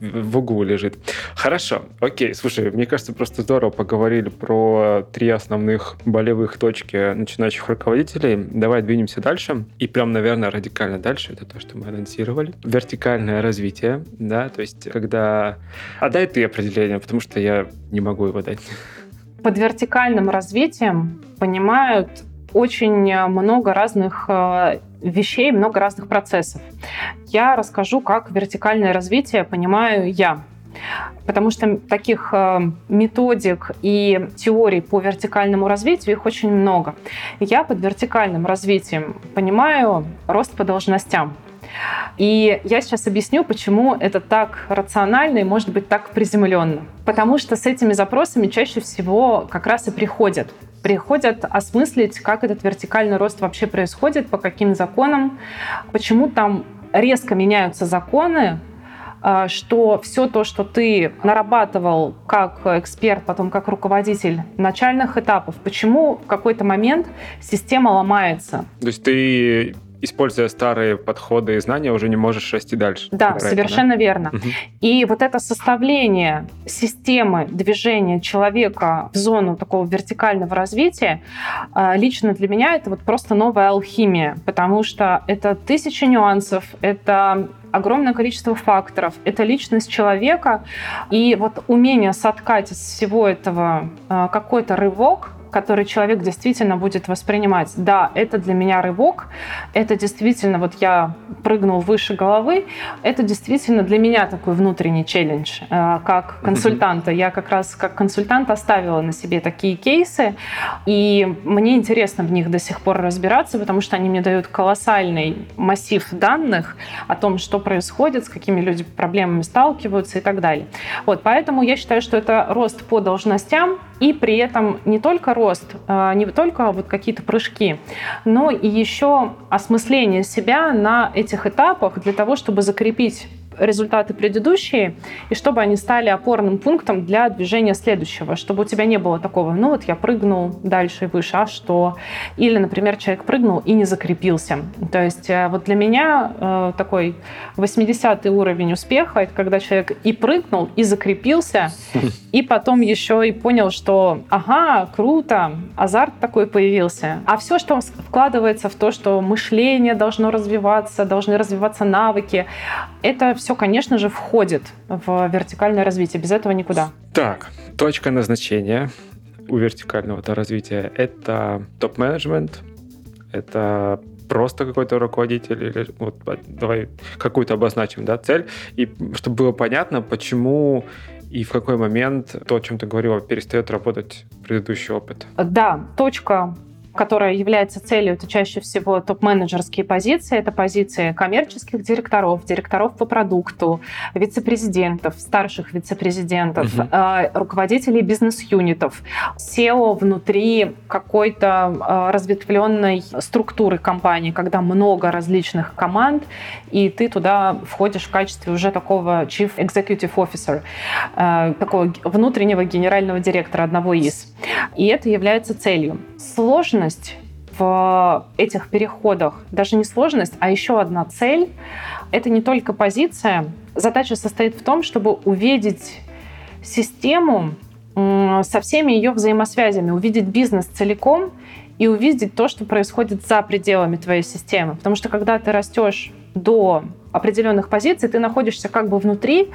в углу лежит. Хорошо, окей, слушай, мне кажется, просто здорово поговорили про три основных болевых точки начинающих руководителей. Давай двинемся дальше. И прям, наверное, радикально дальше, это то, что мы анонсировали. Вертикальное развитие да, то есть когда... А дай ты определение, потому что я не могу его дать. Под вертикальным развитием понимают очень много разных э, вещей, много разных процессов. Я расскажу, как вертикальное развитие понимаю я. Потому что таких э, методик и теорий по вертикальному развитию их очень много. Я под вертикальным развитием понимаю рост по должностям. И я сейчас объясню, почему это так рационально и, может быть, так приземленно. Потому что с этими запросами чаще всего как раз и приходят приходят осмыслить, как этот вертикальный рост вообще происходит, по каким законам, почему там резко меняются законы, а, что все то, что ты нарабатывал как эксперт, потом как руководитель начальных этапов, почему в какой-то момент система ломается. То есть ты используя старые подходы и знания, уже не можешь расти дальше. Да, совершенно да? верно. Угу. И вот это составление системы движения человека в зону такого вертикального развития, а, лично для меня это вот просто новая алхимия, потому что это тысячи нюансов, это огромное количество факторов. Это личность человека. И вот умение соткать из всего этого а, какой-то рывок, который человек действительно будет воспринимать. Да, это для меня рывок, это действительно, вот я прыгнул выше головы, это действительно для меня такой внутренний челлендж, э, как консультанта. Я как раз как консультант оставила на себе такие кейсы, и мне интересно в них до сих пор разбираться, потому что они мне дают колоссальный массив данных о том, что происходит, с какими люди проблемами сталкиваются и так далее. Вот, поэтому я считаю, что это рост по должностям, и при этом не только рост, а, не только вот какие-то прыжки, но и еще осмысление себя на этих этапах для того, чтобы закрепить результаты предыдущие, и чтобы они стали опорным пунктом для движения следующего, чтобы у тебя не было такого, ну вот я прыгнул дальше и выше, а что? Или, например, человек прыгнул и не закрепился. То есть э, вот для меня э, такой 80-й уровень успеха, это когда человек и прыгнул, и закрепился, и потом еще и понял, что ага, круто, азарт такой появился. А все, что вкладывается в то, что мышление должно развиваться, должны развиваться навыки, это все, конечно же, входит в вертикальное развитие. Без этого никуда. Так, точка назначения у вертикального развития – это топ-менеджмент, это просто какой-то руководитель, или вот давай какую-то обозначим да, цель, и чтобы было понятно, почему и в какой момент то, о чем ты говорила, перестает работать предыдущий опыт. Да, точка которая является целью, это чаще всего топ-менеджерские позиции. Это позиции коммерческих директоров, директоров по продукту, вице-президентов, старших вице-президентов, угу. руководителей бизнес-юнитов, SEO внутри какой-то э, разветвленной структуры компании, когда много различных команд, и ты туда входишь в качестве уже такого chief executive officer, э, такого внутреннего генерального директора одного из. И это является целью. Сложно сложность в этих переходах, даже не сложность, а еще одна цель, это не только позиция. Задача состоит в том, чтобы увидеть систему со всеми ее взаимосвязями, увидеть бизнес целиком и увидеть то, что происходит за пределами твоей системы. Потому что когда ты растешь до определенных позиций, ты находишься как бы внутри,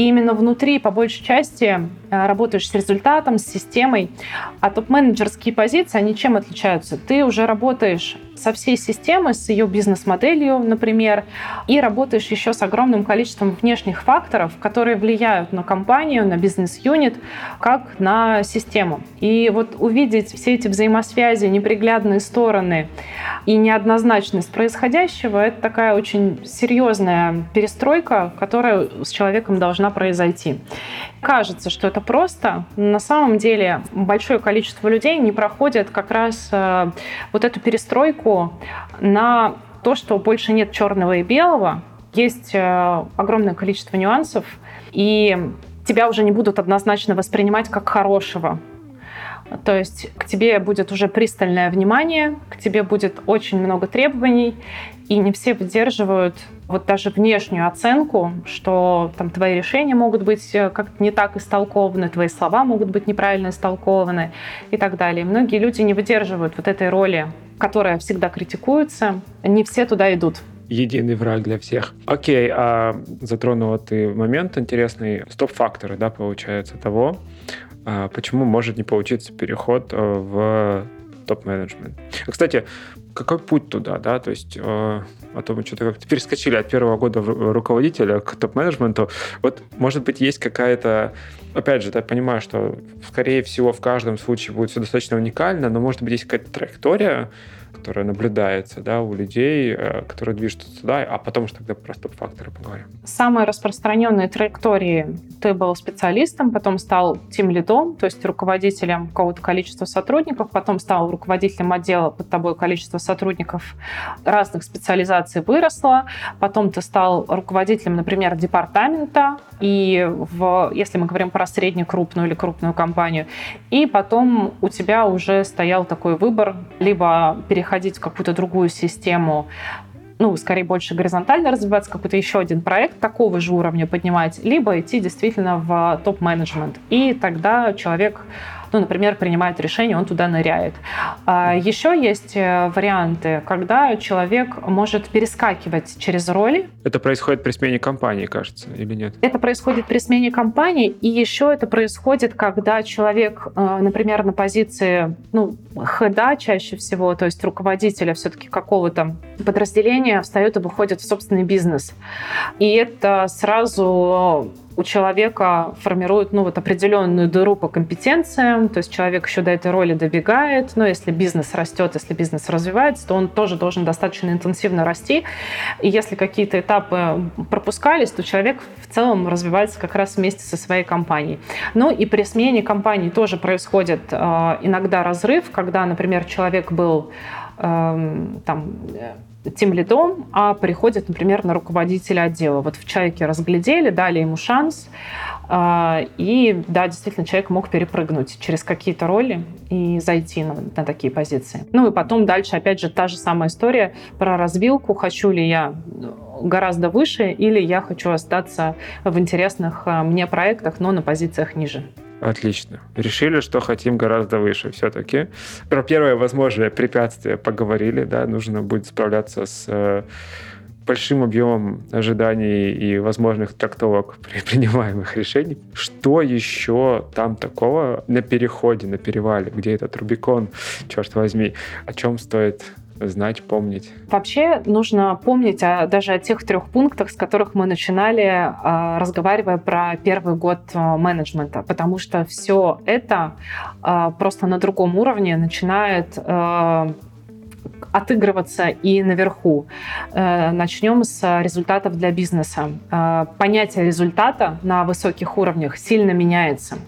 и именно внутри, по большей части, э, работаешь с результатом, с системой. А топ-менеджерские позиции, они чем отличаются? Ты уже работаешь со всей системой, с ее бизнес-моделью, например, и работаешь еще с огромным количеством внешних факторов, которые влияют на компанию, на бизнес-юнит, как на систему. И вот увидеть все эти взаимосвязи, неприглядные стороны и неоднозначность происходящего, это такая очень серьезная перестройка, которая с человеком должна произойти. Кажется, что это просто. На самом деле большое количество людей не проходят как раз э, вот эту перестройку на то, что больше нет черного и белого, есть э, огромное количество нюансов, и тебя уже не будут однозначно воспринимать как хорошего. То есть к тебе будет уже пристальное внимание, к тебе будет очень много требований, и не все выдерживают вот даже внешнюю оценку, что там твои решения могут быть э, как-то не так истолкованы, твои слова могут быть неправильно истолкованы и так далее. Многие люди не выдерживают вот этой роли, которая всегда критикуется, не все туда идут единый враг для всех. Окей, а затронула ты момент интересный. Стоп-факторы, да, получается, того, почему может не получиться переход э, в топ-менеджмент. Кстати, какой путь туда, да, то есть э, а то что-то как-то перескочили от первого года руководителя к топ-менеджменту. Вот, может быть, есть какая-то, опять же, я понимаю, что, скорее всего, в каждом случае будет все достаточно уникально, но, может быть, есть какая-то траектория, которая наблюдается да, у людей, э, которые движутся туда, а потом уже тогда про стоп-факторы поговорим. Самые распространенные траектории ты был специалистом, потом стал тим лидом, то есть руководителем какого-то количества сотрудников, потом стал руководителем отдела, под тобой количество сотрудников разных специализаций выросло, потом ты стал руководителем, например, департамента, и в, если мы говорим про среднекрупную или крупную компанию, и потом у тебя уже стоял такой выбор либо переходить переходить в какую-то другую систему, ну, скорее больше горизонтально развиваться, какой-то еще один проект такого же уровня поднимать, либо идти действительно в топ-менеджмент. И тогда человек ну, например, принимает решение, он туда ныряет. А еще есть э, варианты, когда человек может перескакивать через роли. Это происходит при смене компании, кажется, или нет? Это происходит при смене компании, и еще это происходит, когда человек, э, например, на позиции ну, хеда чаще всего, то есть руководителя все-таки какого-то подразделения, встает и выходит в собственный бизнес. И это сразу у человека формирует ну, вот определенную дыру по компетенциям, то есть человек еще до этой роли добегает, но если бизнес растет, если бизнес развивается, то он тоже должен достаточно интенсивно расти, и если какие-то этапы пропускались, то человек в целом развивается как раз вместе со своей компанией. Ну и при смене компании тоже происходит э, иногда разрыв, когда, например, человек был э, там тем лидом, а приходит, например, на руководителя отдела. Вот в «Чайке» разглядели, дали ему шанс, а, и да, действительно, человек мог перепрыгнуть через какие-то роли и зайти на, на такие позиции. Ну и потом дальше, опять же, та же самая история про развилку. Хочу ли я гораздо выше или я хочу остаться в интересных а, мне проектах, но на позициях ниже. Отлично. Решили, что хотим гораздо выше все-таки. Про первое возможное препятствие поговорили, да, нужно будет справляться с э, большим объемом ожиданий и возможных трактовок при принимаемых решений. Что еще там такого на переходе, на перевале, где этот Рубикон, черт возьми, о чем стоит знать, помнить? Вообще нужно помнить о, даже о тех трех пунктах, с которых мы начинали, а, разговаривая про первый год а, менеджмента, потому что все это а, просто на другом уровне начинает отыгрываться и наверху. Э, начнем с результатов для бизнеса. Э, понятие результата на высоких уровнях сильно меняется.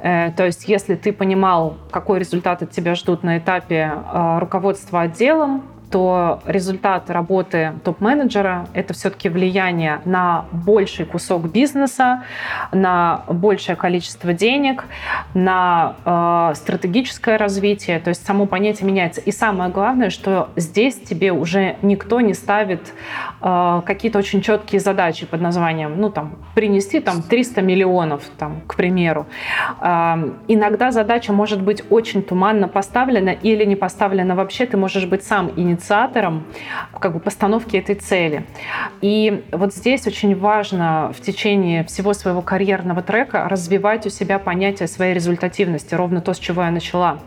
Э, то есть, если ты понимал, какой результат от тебя ждут на этапе руководства отделом, то результат работы топ-менеджера — это все-таки влияние на больший кусок бизнеса, на большее количество денег, на э, стратегическое развитие. То есть само понятие меняется. И самое главное, что здесь тебе уже никто не ставит э, какие-то очень четкие задачи под названием, ну там, принести там 300 миллионов, там, к примеру. Э, иногда задача может быть очень туманно поставлена или не поставлена вообще. Ты можешь быть сам инициатором инициатором как бы, постановки этой цели. И вот здесь очень важно в течение всего своего карьерного трека развивать у себя понятие своей результативности, ровно то, с чего я начала.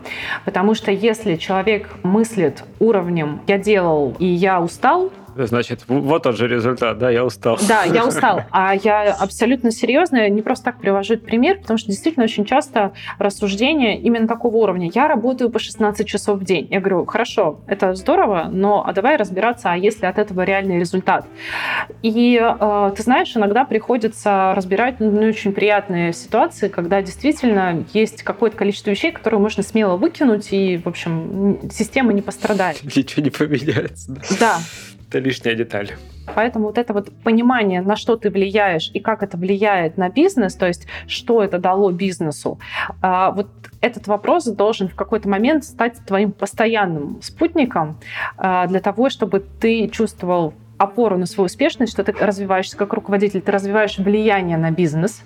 Потому что если человек мыслит уровнем «я делал и я устал», Значит, вот тот же результат, да, я устал. Да, я устал. А я абсолютно серьезно, не просто так привожу этот пример, потому что действительно очень часто рассуждения именно такого уровня. Я работаю по 16 часов в день. Я говорю, хорошо, это здорово, но а давай разбираться, а есть ли от этого реальный результат. И э, ты знаешь, иногда приходится разбирать ну, не очень приятные ситуации, когда действительно есть какое-то количество вещей, которые можно смело выкинуть, и, в общем, система не пострадает. Ничего не поменяется. Да. Это лишняя деталь. Поэтому вот это вот понимание, на что ты влияешь и как это влияет на бизнес, то есть что это дало бизнесу, а, вот этот вопрос должен в какой-то момент стать твоим постоянным спутником а, для того, чтобы ты чувствовал опору на свою успешность, что ты развиваешься как руководитель, ты развиваешь влияние на бизнес,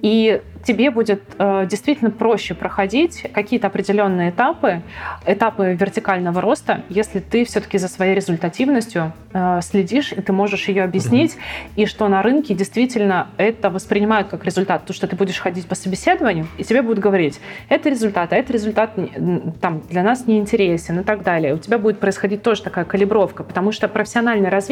и тебе будет э, действительно проще проходить какие-то определенные этапы, этапы вертикального роста, если ты все-таки за своей результативностью э, следишь, и ты можешь ее объяснить, mm-hmm. и что на рынке действительно это воспринимают как результат. То, что ты будешь ходить по собеседованию, и тебе будут говорить, это результат, а это результат там, для нас не интересен и так далее. У тебя будет происходить тоже такая калибровка, потому что профессиональное развитие —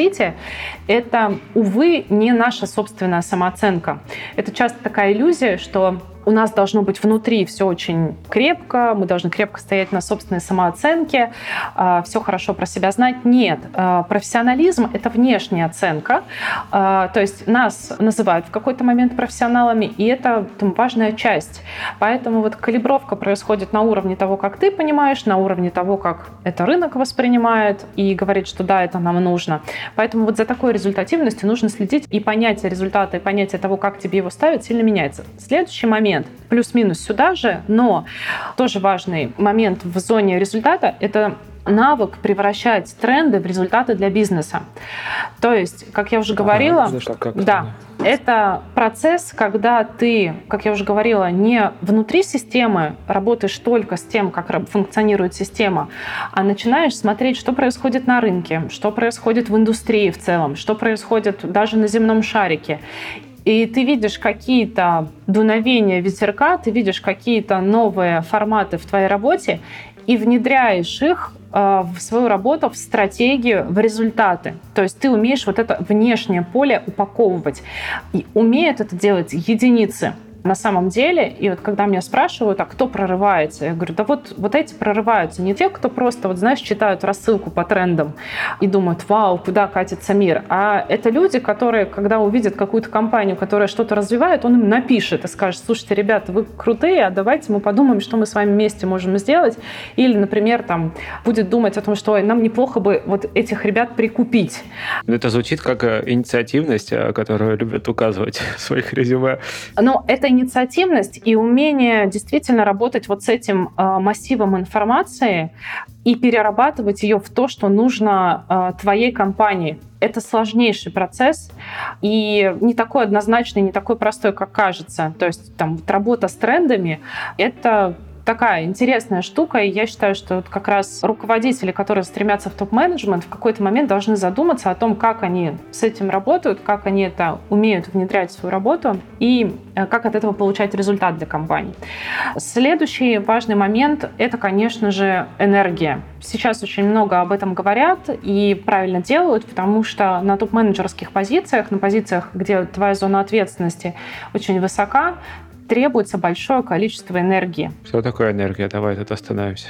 это, увы, не наша собственная самооценка. Это часто такая иллюзия, что у нас должно быть внутри все очень крепко, мы должны крепко стоять на собственной самооценке, а, все хорошо про себя знать. Нет, а, профессионализм — это внешняя оценка, а, то есть нас называют в какой-то момент профессионалами, и это там, важная часть. Поэтому вот калибровка происходит на уровне того, как ты понимаешь, на уровне того, как это рынок воспринимает и говорит, что да, это нам нужно. Поэтому вот за такой результативностью нужно следить, и понятие результата, и понятие того, как тебе его ставят, сильно меняется. Следующий момент момент, плюс-минус сюда же, но тоже важный момент в зоне результата – это навык превращать тренды в результаты для бизнеса. То есть, как я уже говорила, как да, это процесс, когда ты, как я уже говорила, не внутри системы работаешь только с тем, как функционирует система, а начинаешь смотреть, что происходит на рынке, что происходит в индустрии в целом, что происходит даже на земном шарике. И ты видишь какие-то дуновения ветерка, ты видишь какие-то новые форматы в твоей работе и внедряешь их э, в свою работу, в стратегию, в результаты. То есть ты умеешь вот это внешнее поле упаковывать. И умеют это делать единицы на самом деле. И вот когда меня спрашивают, а кто прорывается, я говорю, да вот, вот эти прорываются. Не те, кто просто, вот знаешь, читают рассылку по трендам и думают, вау, куда катится мир. А это люди, которые, когда увидят какую-то компанию, которая что-то развивает, он им напишет и скажет, слушайте, ребята, вы крутые, а давайте мы подумаем, что мы с вами вместе можем сделать. Или, например, там, будет думать о том, что нам неплохо бы вот этих ребят прикупить. Это звучит как э, инициативность, э, которую любят указывать в своих резюме. Но это инициативность и умение действительно работать вот с этим э, массивом информации и перерабатывать ее в то, что нужно э, твоей компании. Это сложнейший процесс и не такой однозначный, не такой простой, как кажется. То есть там работа с трендами — это такая интересная штука, и я считаю, что вот как раз руководители, которые стремятся в топ-менеджмент, в какой-то момент должны задуматься о том, как они с этим работают, как они это умеют внедрять в свою работу и э, как от этого получать результат для компании. Следующий важный момент — это, конечно же, энергия. Сейчас очень много об этом говорят и правильно делают, потому что на топ-менеджерских позициях, на позициях, где твоя зона ответственности очень высока, требуется большое количество энергии. Что такое энергия? Давай тут остановимся.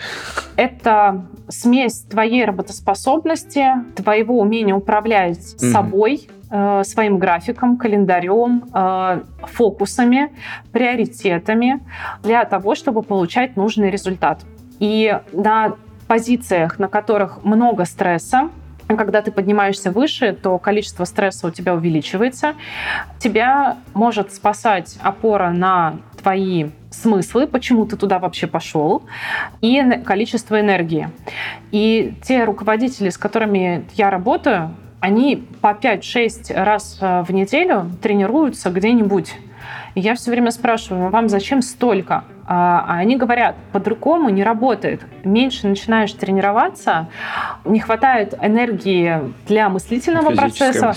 Это смесь твоей работоспособности, твоего умения управлять mm-hmm. собой, э, своим графиком, календарем, э, фокусами, приоритетами для того, чтобы получать нужный результат. И на позициях, на которых много стресса, когда ты поднимаешься выше, то количество стресса у тебя увеличивается. Тебя может спасать опора на твои смыслы, почему ты туда вообще пошел, и количество энергии. И те руководители, с которыми я работаю, они по 5-6 раз э, в неделю тренируются где-нибудь. И я все время спрашиваю, вам зачем столько? А, а они говорят, по-другому не работает. Меньше начинаешь тренироваться, не хватает энергии для мыслительного процесса.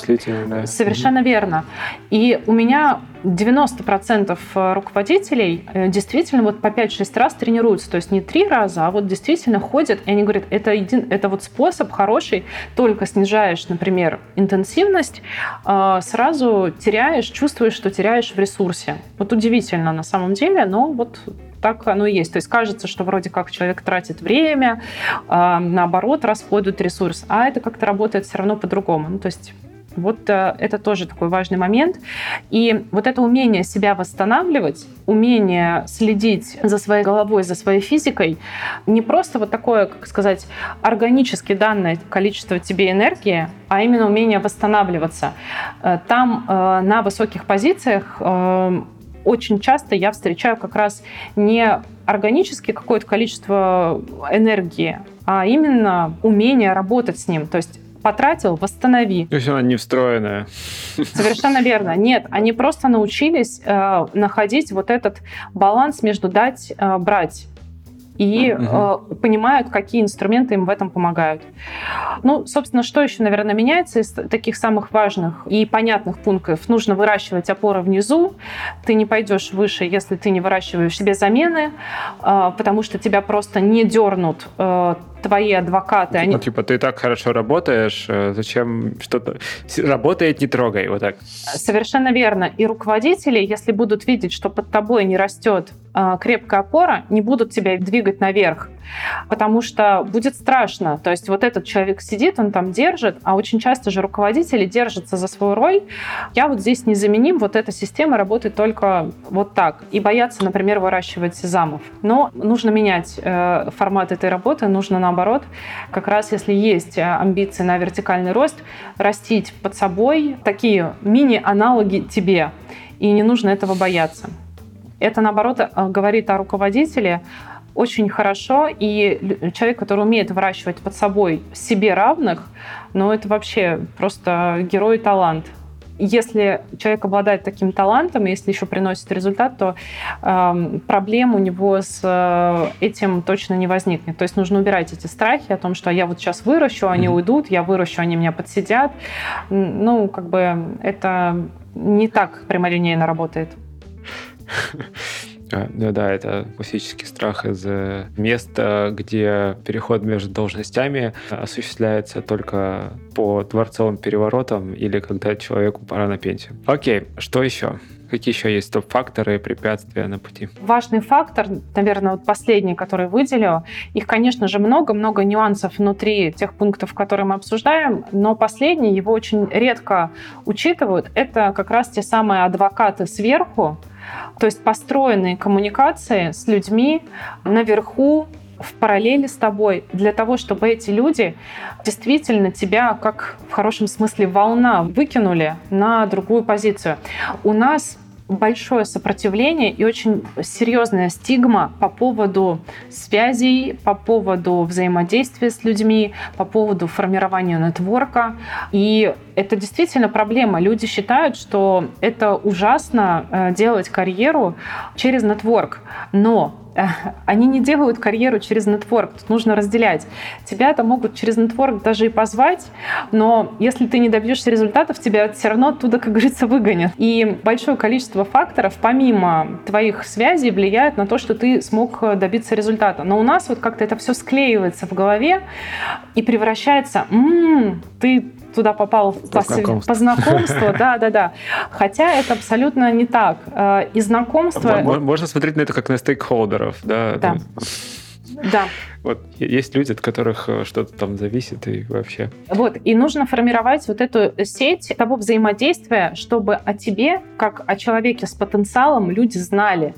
Да. Совершенно угу. верно. И у меня 90% руководителей э, действительно вот по 5-6 раз тренируются. То есть не три раза, а вот действительно ходят, и они говорят, это, един, это вот способ хороший, только снижаешь, например, интенсивность, а, сразу теряешь, чувствуешь, что теряешь в ресурсе. Вот удивительно на самом деле, но вот так оно и есть. То есть кажется, что вроде как человек тратит время, наоборот, расходует ресурс, а это как-то работает все равно по-другому. Ну, то есть вот э, это тоже такой важный момент. И вот это умение себя восстанавливать, умение следить за своей головой, за своей физикой, не просто вот такое, как сказать, органически данное количество тебе энергии, а именно умение восстанавливаться. Э, там э, на высоких позициях очень часто я встречаю как раз не органически какое-то количество энергии, а именно умение работать с ним. То есть потратил, восстанови. То есть она не встроенная. Совершенно верно. Нет, они просто научились э, находить вот этот баланс между дать, э, брать и угу. э, понимают, какие инструменты им в этом помогают. Ну, собственно, что еще, наверное, меняется из таких самых важных и понятных пунктов? Нужно выращивать опоры внизу. Ты не пойдешь выше, если ты не выращиваешь себе замены, э, потому что тебя просто не дернут э, твои адвокаты. Они... Ну, типа, ты так хорошо работаешь, э, зачем что-то... Работает, не трогай, вот так. Совершенно верно. И руководители, если будут видеть, что под тобой не растет крепкая опора, не будут тебя двигать наверх потому что будет страшно. То есть вот этот человек сидит, он там держит, а очень часто же руководители держатся за свою роль. Я вот здесь незаменим, вот эта система работает только вот так. И боятся, например, выращивать замов. Но нужно менять э, формат этой работы, нужно наоборот, как раз если есть э, амбиции на вертикальный рост, растить под собой такие мини-аналоги тебе. И не нужно этого бояться. Это, наоборот, э, говорит о руководителе, очень хорошо, и человек, который умеет выращивать под собой себе равных, ну, это вообще просто герой и талант если человек обладает таким талантом, если еще приносит результат, то э, проблем у него с э, этим точно не возникнет. То есть нужно убирать эти страхи о том, что я вот сейчас выращу, они mm-hmm. уйдут, я выращу, они меня подсидят. Ну, как бы это не так прямолинейно работает. А, ну да, это классический страх из места, где переход между должностями осуществляется только по дворцовым переворотам или когда человеку пора на пенсию. Окей, что еще? Какие еще есть топ-факторы препятствия на пути? Важный фактор, наверное, вот последний, который выделил, их, конечно же, много-много нюансов внутри тех пунктов, которые мы обсуждаем, но последний, его очень редко учитывают, это как раз те самые адвокаты сверху, то есть построенные коммуникации с людьми наверху, в параллели с тобой, для того, чтобы эти люди действительно тебя, как в хорошем смысле волна, выкинули на другую позицию. У нас большое сопротивление и очень серьезная стигма по поводу связей, по поводу взаимодействия с людьми, по поводу формирования нетворка. И это действительно проблема. Люди считают, что это ужасно э, делать карьеру через нетворк. Но они не делают карьеру через нетворк. Тут нужно разделять. Тебя это могут через нетворк даже и позвать, но если ты не добьешься результатов, тебя все равно оттуда, как говорится, выгонят. И большое количество факторов, помимо твоих связей, влияют на то, что ты смог добиться результата. Но у нас вот как-то это все склеивается в голове и превращается, м-м, ты туда попал по, знакомству. по знакомству, да, да, да. Хотя это абсолютно не так. Э, и знакомство... Можно смотреть на это как на стейкхолдеров, да. Да. Да. Вот есть люди, от которых э, что-то там зависит и вообще. Вот, и нужно формировать вот эту сеть того взаимодействия, чтобы о тебе, как о человеке с потенциалом, люди знали.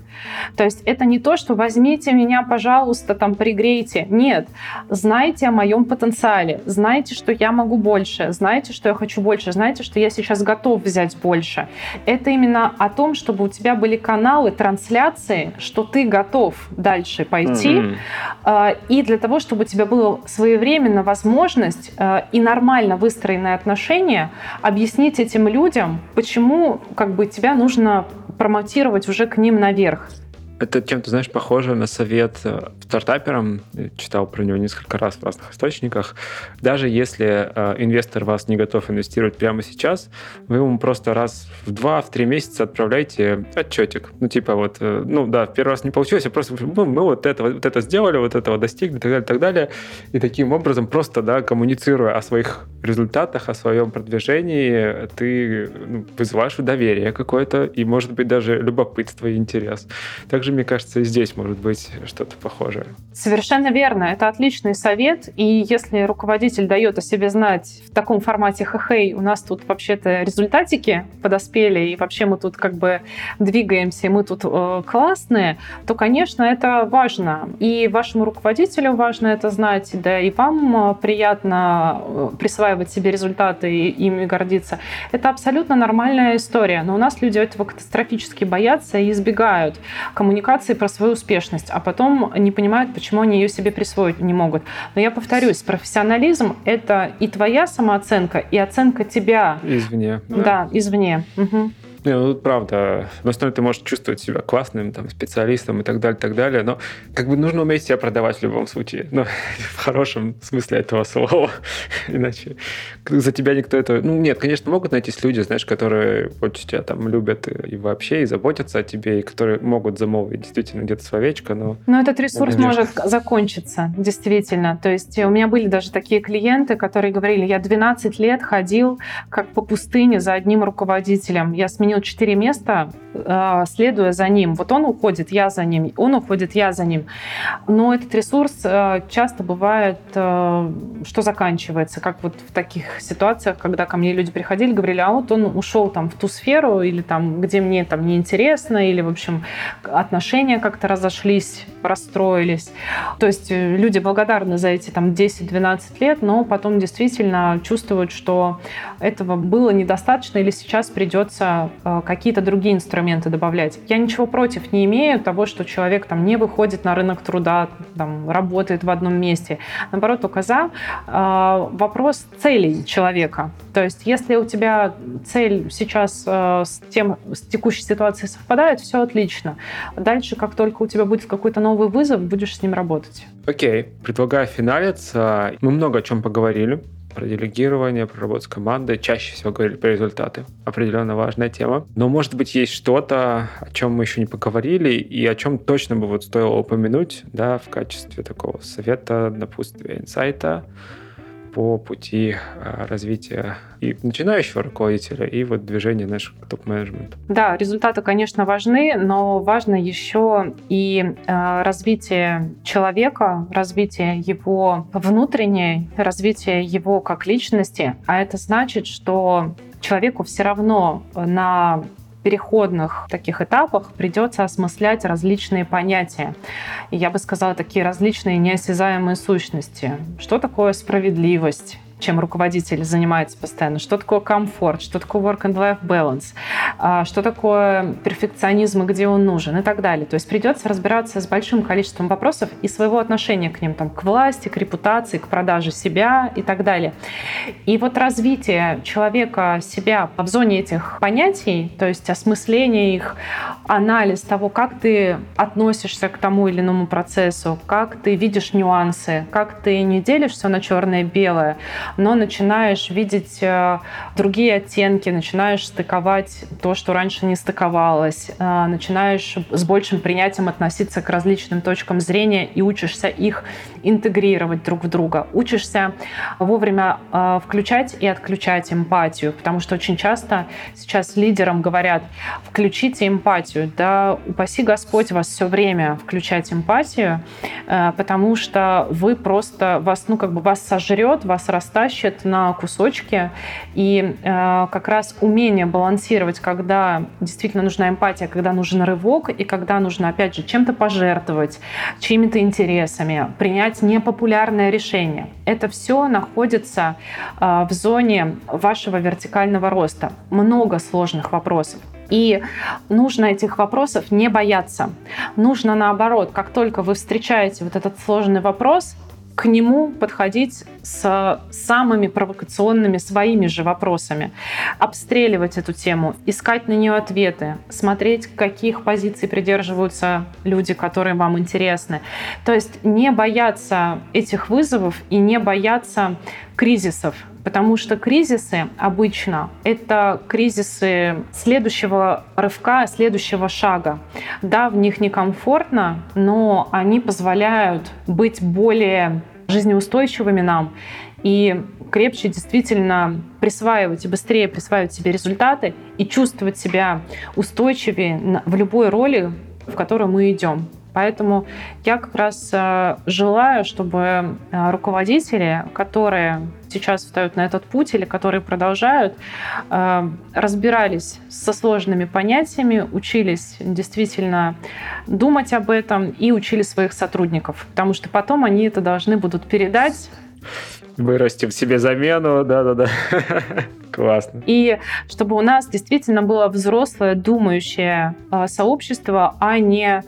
То есть это не то, что возьмите меня, пожалуйста, там пригрейте. Нет, знайте о моем потенциале, знайте, что я могу больше, знайте, что я хочу больше, знайте, что я сейчас готов взять больше. Это именно о том, чтобы у тебя были каналы трансляции, что ты готов дальше пойти. Mm-hmm. И для того, чтобы у тебя была своевременно возможность э, и нормально выстроенные отношения, объяснить этим людям, почему как бы тебя нужно промотировать уже к ним наверх. Это чем-то, знаешь, похоже на совет э, стартаперам. Читал про него несколько раз в разных источниках. Даже если э, инвестор вас не готов инвестировать прямо сейчас, вы ему просто раз в два, в три месяца отправляете отчетик. Ну, типа вот, э, ну да, в первый раз не получилось, а просто мы, мы вот это, вот это сделали, вот этого достигли, и так далее, и так далее. И таким образом просто, да, коммуницируя о своих результатах, о своем продвижении, ты ну, вызываешь доверие какое-то и, может быть, даже любопытство и интерес. Также мне кажется, и здесь может быть что-то похожее. Совершенно верно. Это отличный совет. И если руководитель дает о себе знать в таком формате, хей, у нас тут вообще-то результатики подоспели, и вообще мы тут как бы двигаемся, и мы тут э, классные, то, конечно, это важно. И вашему руководителю важно это знать, да и вам э, приятно э, присваивать себе результаты и ими гордиться. Это абсолютно нормальная история. Но у нас люди этого катастрофически боятся и избегают коммуникации про свою успешность, а потом не понимают, почему они ее себе присвоить не могут. Но я повторюсь, профессионализм — это и твоя самооценка, и оценка тебя. Извне. Да, да извне. Угу. Ну, правда. Одной стороны, ты можешь чувствовать себя классным там, специалистом и так далее, так далее, но как бы нужно уметь себя продавать в любом случае. Ну, в хорошем смысле этого слова. Иначе за тебя никто это... Ну, нет, конечно, могут найтись люди, знаешь, которые очень тебя там любят и вообще, и заботятся о тебе, и которые могут замолвить действительно где-то словечко, но... Но этот ресурс конечно. может закончиться, действительно. То есть у меня были даже такие клиенты, которые говорили, я 12 лет ходил как по пустыне за одним руководителем. Я сменил занял четыре места, а, следуя за ним. Вот он уходит, я за ним, он уходит, я за ним. Но этот ресурс а, часто бывает, а, что заканчивается, как вот в таких ситуациях, когда ко мне люди приходили, говорили, а вот он ушел там в ту сферу, или там, где мне там неинтересно, или, в общем, отношения как-то разошлись, расстроились. То есть э, люди благодарны за эти там 10-12 лет, но потом действительно чувствуют, что этого было недостаточно, или сейчас придется какие-то другие инструменты добавлять. Я ничего против не имею того, что человек там не выходит на рынок труда, там, работает в одном месте. Наоборот, только за. Э, вопрос целей человека. То есть, если у тебя цель сейчас э, с, тем, с текущей ситуацией совпадает, все отлично. Дальше, как только у тебя будет какой-то новый вызов, будешь с ним работать. Окей, предлагаю финалиться. Мы много о чем поговорили про делегирование, про работу с командой. Чаще всего говорили про результаты. Определенно важная тема. Но, может быть, есть что-то, о чем мы еще не поговорили, и о чем точно бы вот стоило упомянуть, да, в качестве такого совета, напутствия, инсайта по пути а, развития и начинающего руководителя, и вот движения наших топ-менеджмента. Да, результаты, конечно, важны, но важно еще и э, развитие человека, развитие его внутреннее, развитие его как личности. А это значит, что человеку все равно на переходных таких этапах придется осмыслять различные понятия. И я бы сказала, такие различные неосязаемые сущности. Что такое справедливость? Чем руководитель занимается постоянно. Что такое комфорт, что такое work and life balance, а, что такое перфекционизм и где он нужен и так далее. То есть придется разбираться с большим количеством вопросов и своего отношения к ним, там, к власти, к репутации, к продаже себя и так далее. И вот развитие человека себя в зоне этих понятий, то есть осмысление их, анализ того, как ты относишься к тому или иному процессу, как ты видишь нюансы, как ты не делишь все на черное и белое, но начинаешь видеть э, другие оттенки, начинаешь стыковать то, что раньше не стыковалось, э, начинаешь с большим принятием относиться к различным точкам зрения и учишься их интегрировать друг в друга, учишься вовремя э, включать и отключать эмпатию, потому что очень часто сейчас лидерам говорят, включите эмпатию, да упаси Господь вас все время включать эмпатию, потому что вы просто, вас, ну как бы вас сожрет, вас растает растащит на кусочки. И э, как раз умение балансировать, когда действительно нужна эмпатия, когда нужен рывок, и когда нужно, опять же, чем-то пожертвовать, чьими-то интересами, принять непопулярное решение. Это все находится э, в зоне вашего вертикального роста. Много сложных вопросов. И нужно этих вопросов не бояться. Нужно наоборот, как только вы встречаете вот этот сложный вопрос, к нему подходить с самыми провокационными своими же вопросами, обстреливать эту тему, искать на нее ответы, смотреть, каких позиций придерживаются люди, которые вам интересны. То есть не бояться этих вызовов и не бояться кризисов, потому что кризисы обычно это кризисы следующего рывка, следующего шага. Да, в них некомфортно, но они позволяют быть более жизнеустойчивыми нам и крепче действительно присваивать и быстрее присваивать себе результаты и чувствовать себя устойчивее в любой роли, в которой мы идем. Поэтому я как раз э, желаю, чтобы э, руководители, которые сейчас встают на этот путь или которые продолжают, э, разбирались со сложными понятиями, учились действительно думать об этом и учили своих сотрудников, потому что потом они это должны будут передать Вырастим себе замену, да-да-да. Классно. И чтобы у нас действительно было взрослое, думающее э, сообщество, а не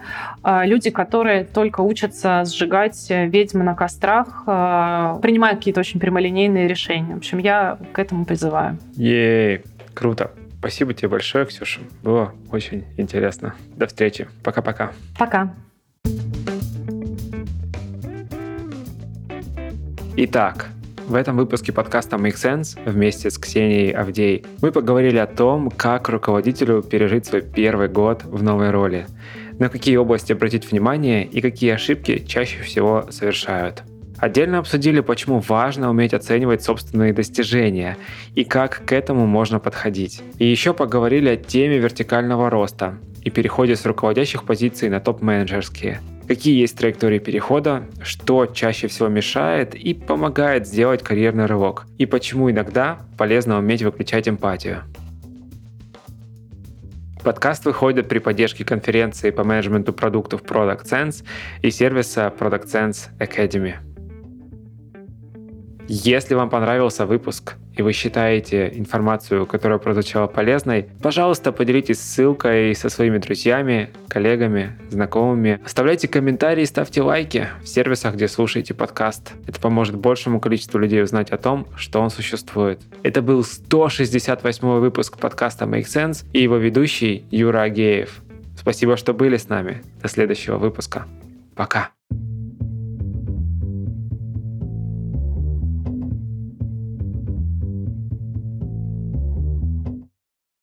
э, люди, которые только учатся сжигать ведьм на кострах, э, принимая какие-то очень прямолинейные решения. В общем, я к этому призываю. Ей, круто. Спасибо тебе большое, Ксюша. Было очень интересно. До встречи. Пока-пока. Пока. -пока. Пока. Итак, в этом выпуске подкаста Make Sense вместе с Ксенией Авдей мы поговорили о том, как руководителю пережить свой первый год в новой роли, на какие области обратить внимание и какие ошибки чаще всего совершают. Отдельно обсудили, почему важно уметь оценивать собственные достижения и как к этому можно подходить. И еще поговорили о теме вертикального роста и переходе с руководящих позиций на топ-менеджерские – какие есть траектории перехода, что чаще всего мешает и помогает сделать карьерный рывок, и почему иногда полезно уметь выключать эмпатию. Подкаст выходит при поддержке конференции по менеджменту продуктов Product Sense и сервиса Product Sense Academy. Если вам понравился выпуск и вы считаете информацию, которая прозвучала полезной, пожалуйста, поделитесь ссылкой со своими друзьями, коллегами, знакомыми. Оставляйте комментарии, ставьте лайки в сервисах, где слушаете подкаст. Это поможет большему количеству людей узнать о том, что он существует. Это был 168 выпуск подкаста Make Sense и его ведущий Юра Агеев. Спасибо, что были с нами. До следующего выпуска. Пока.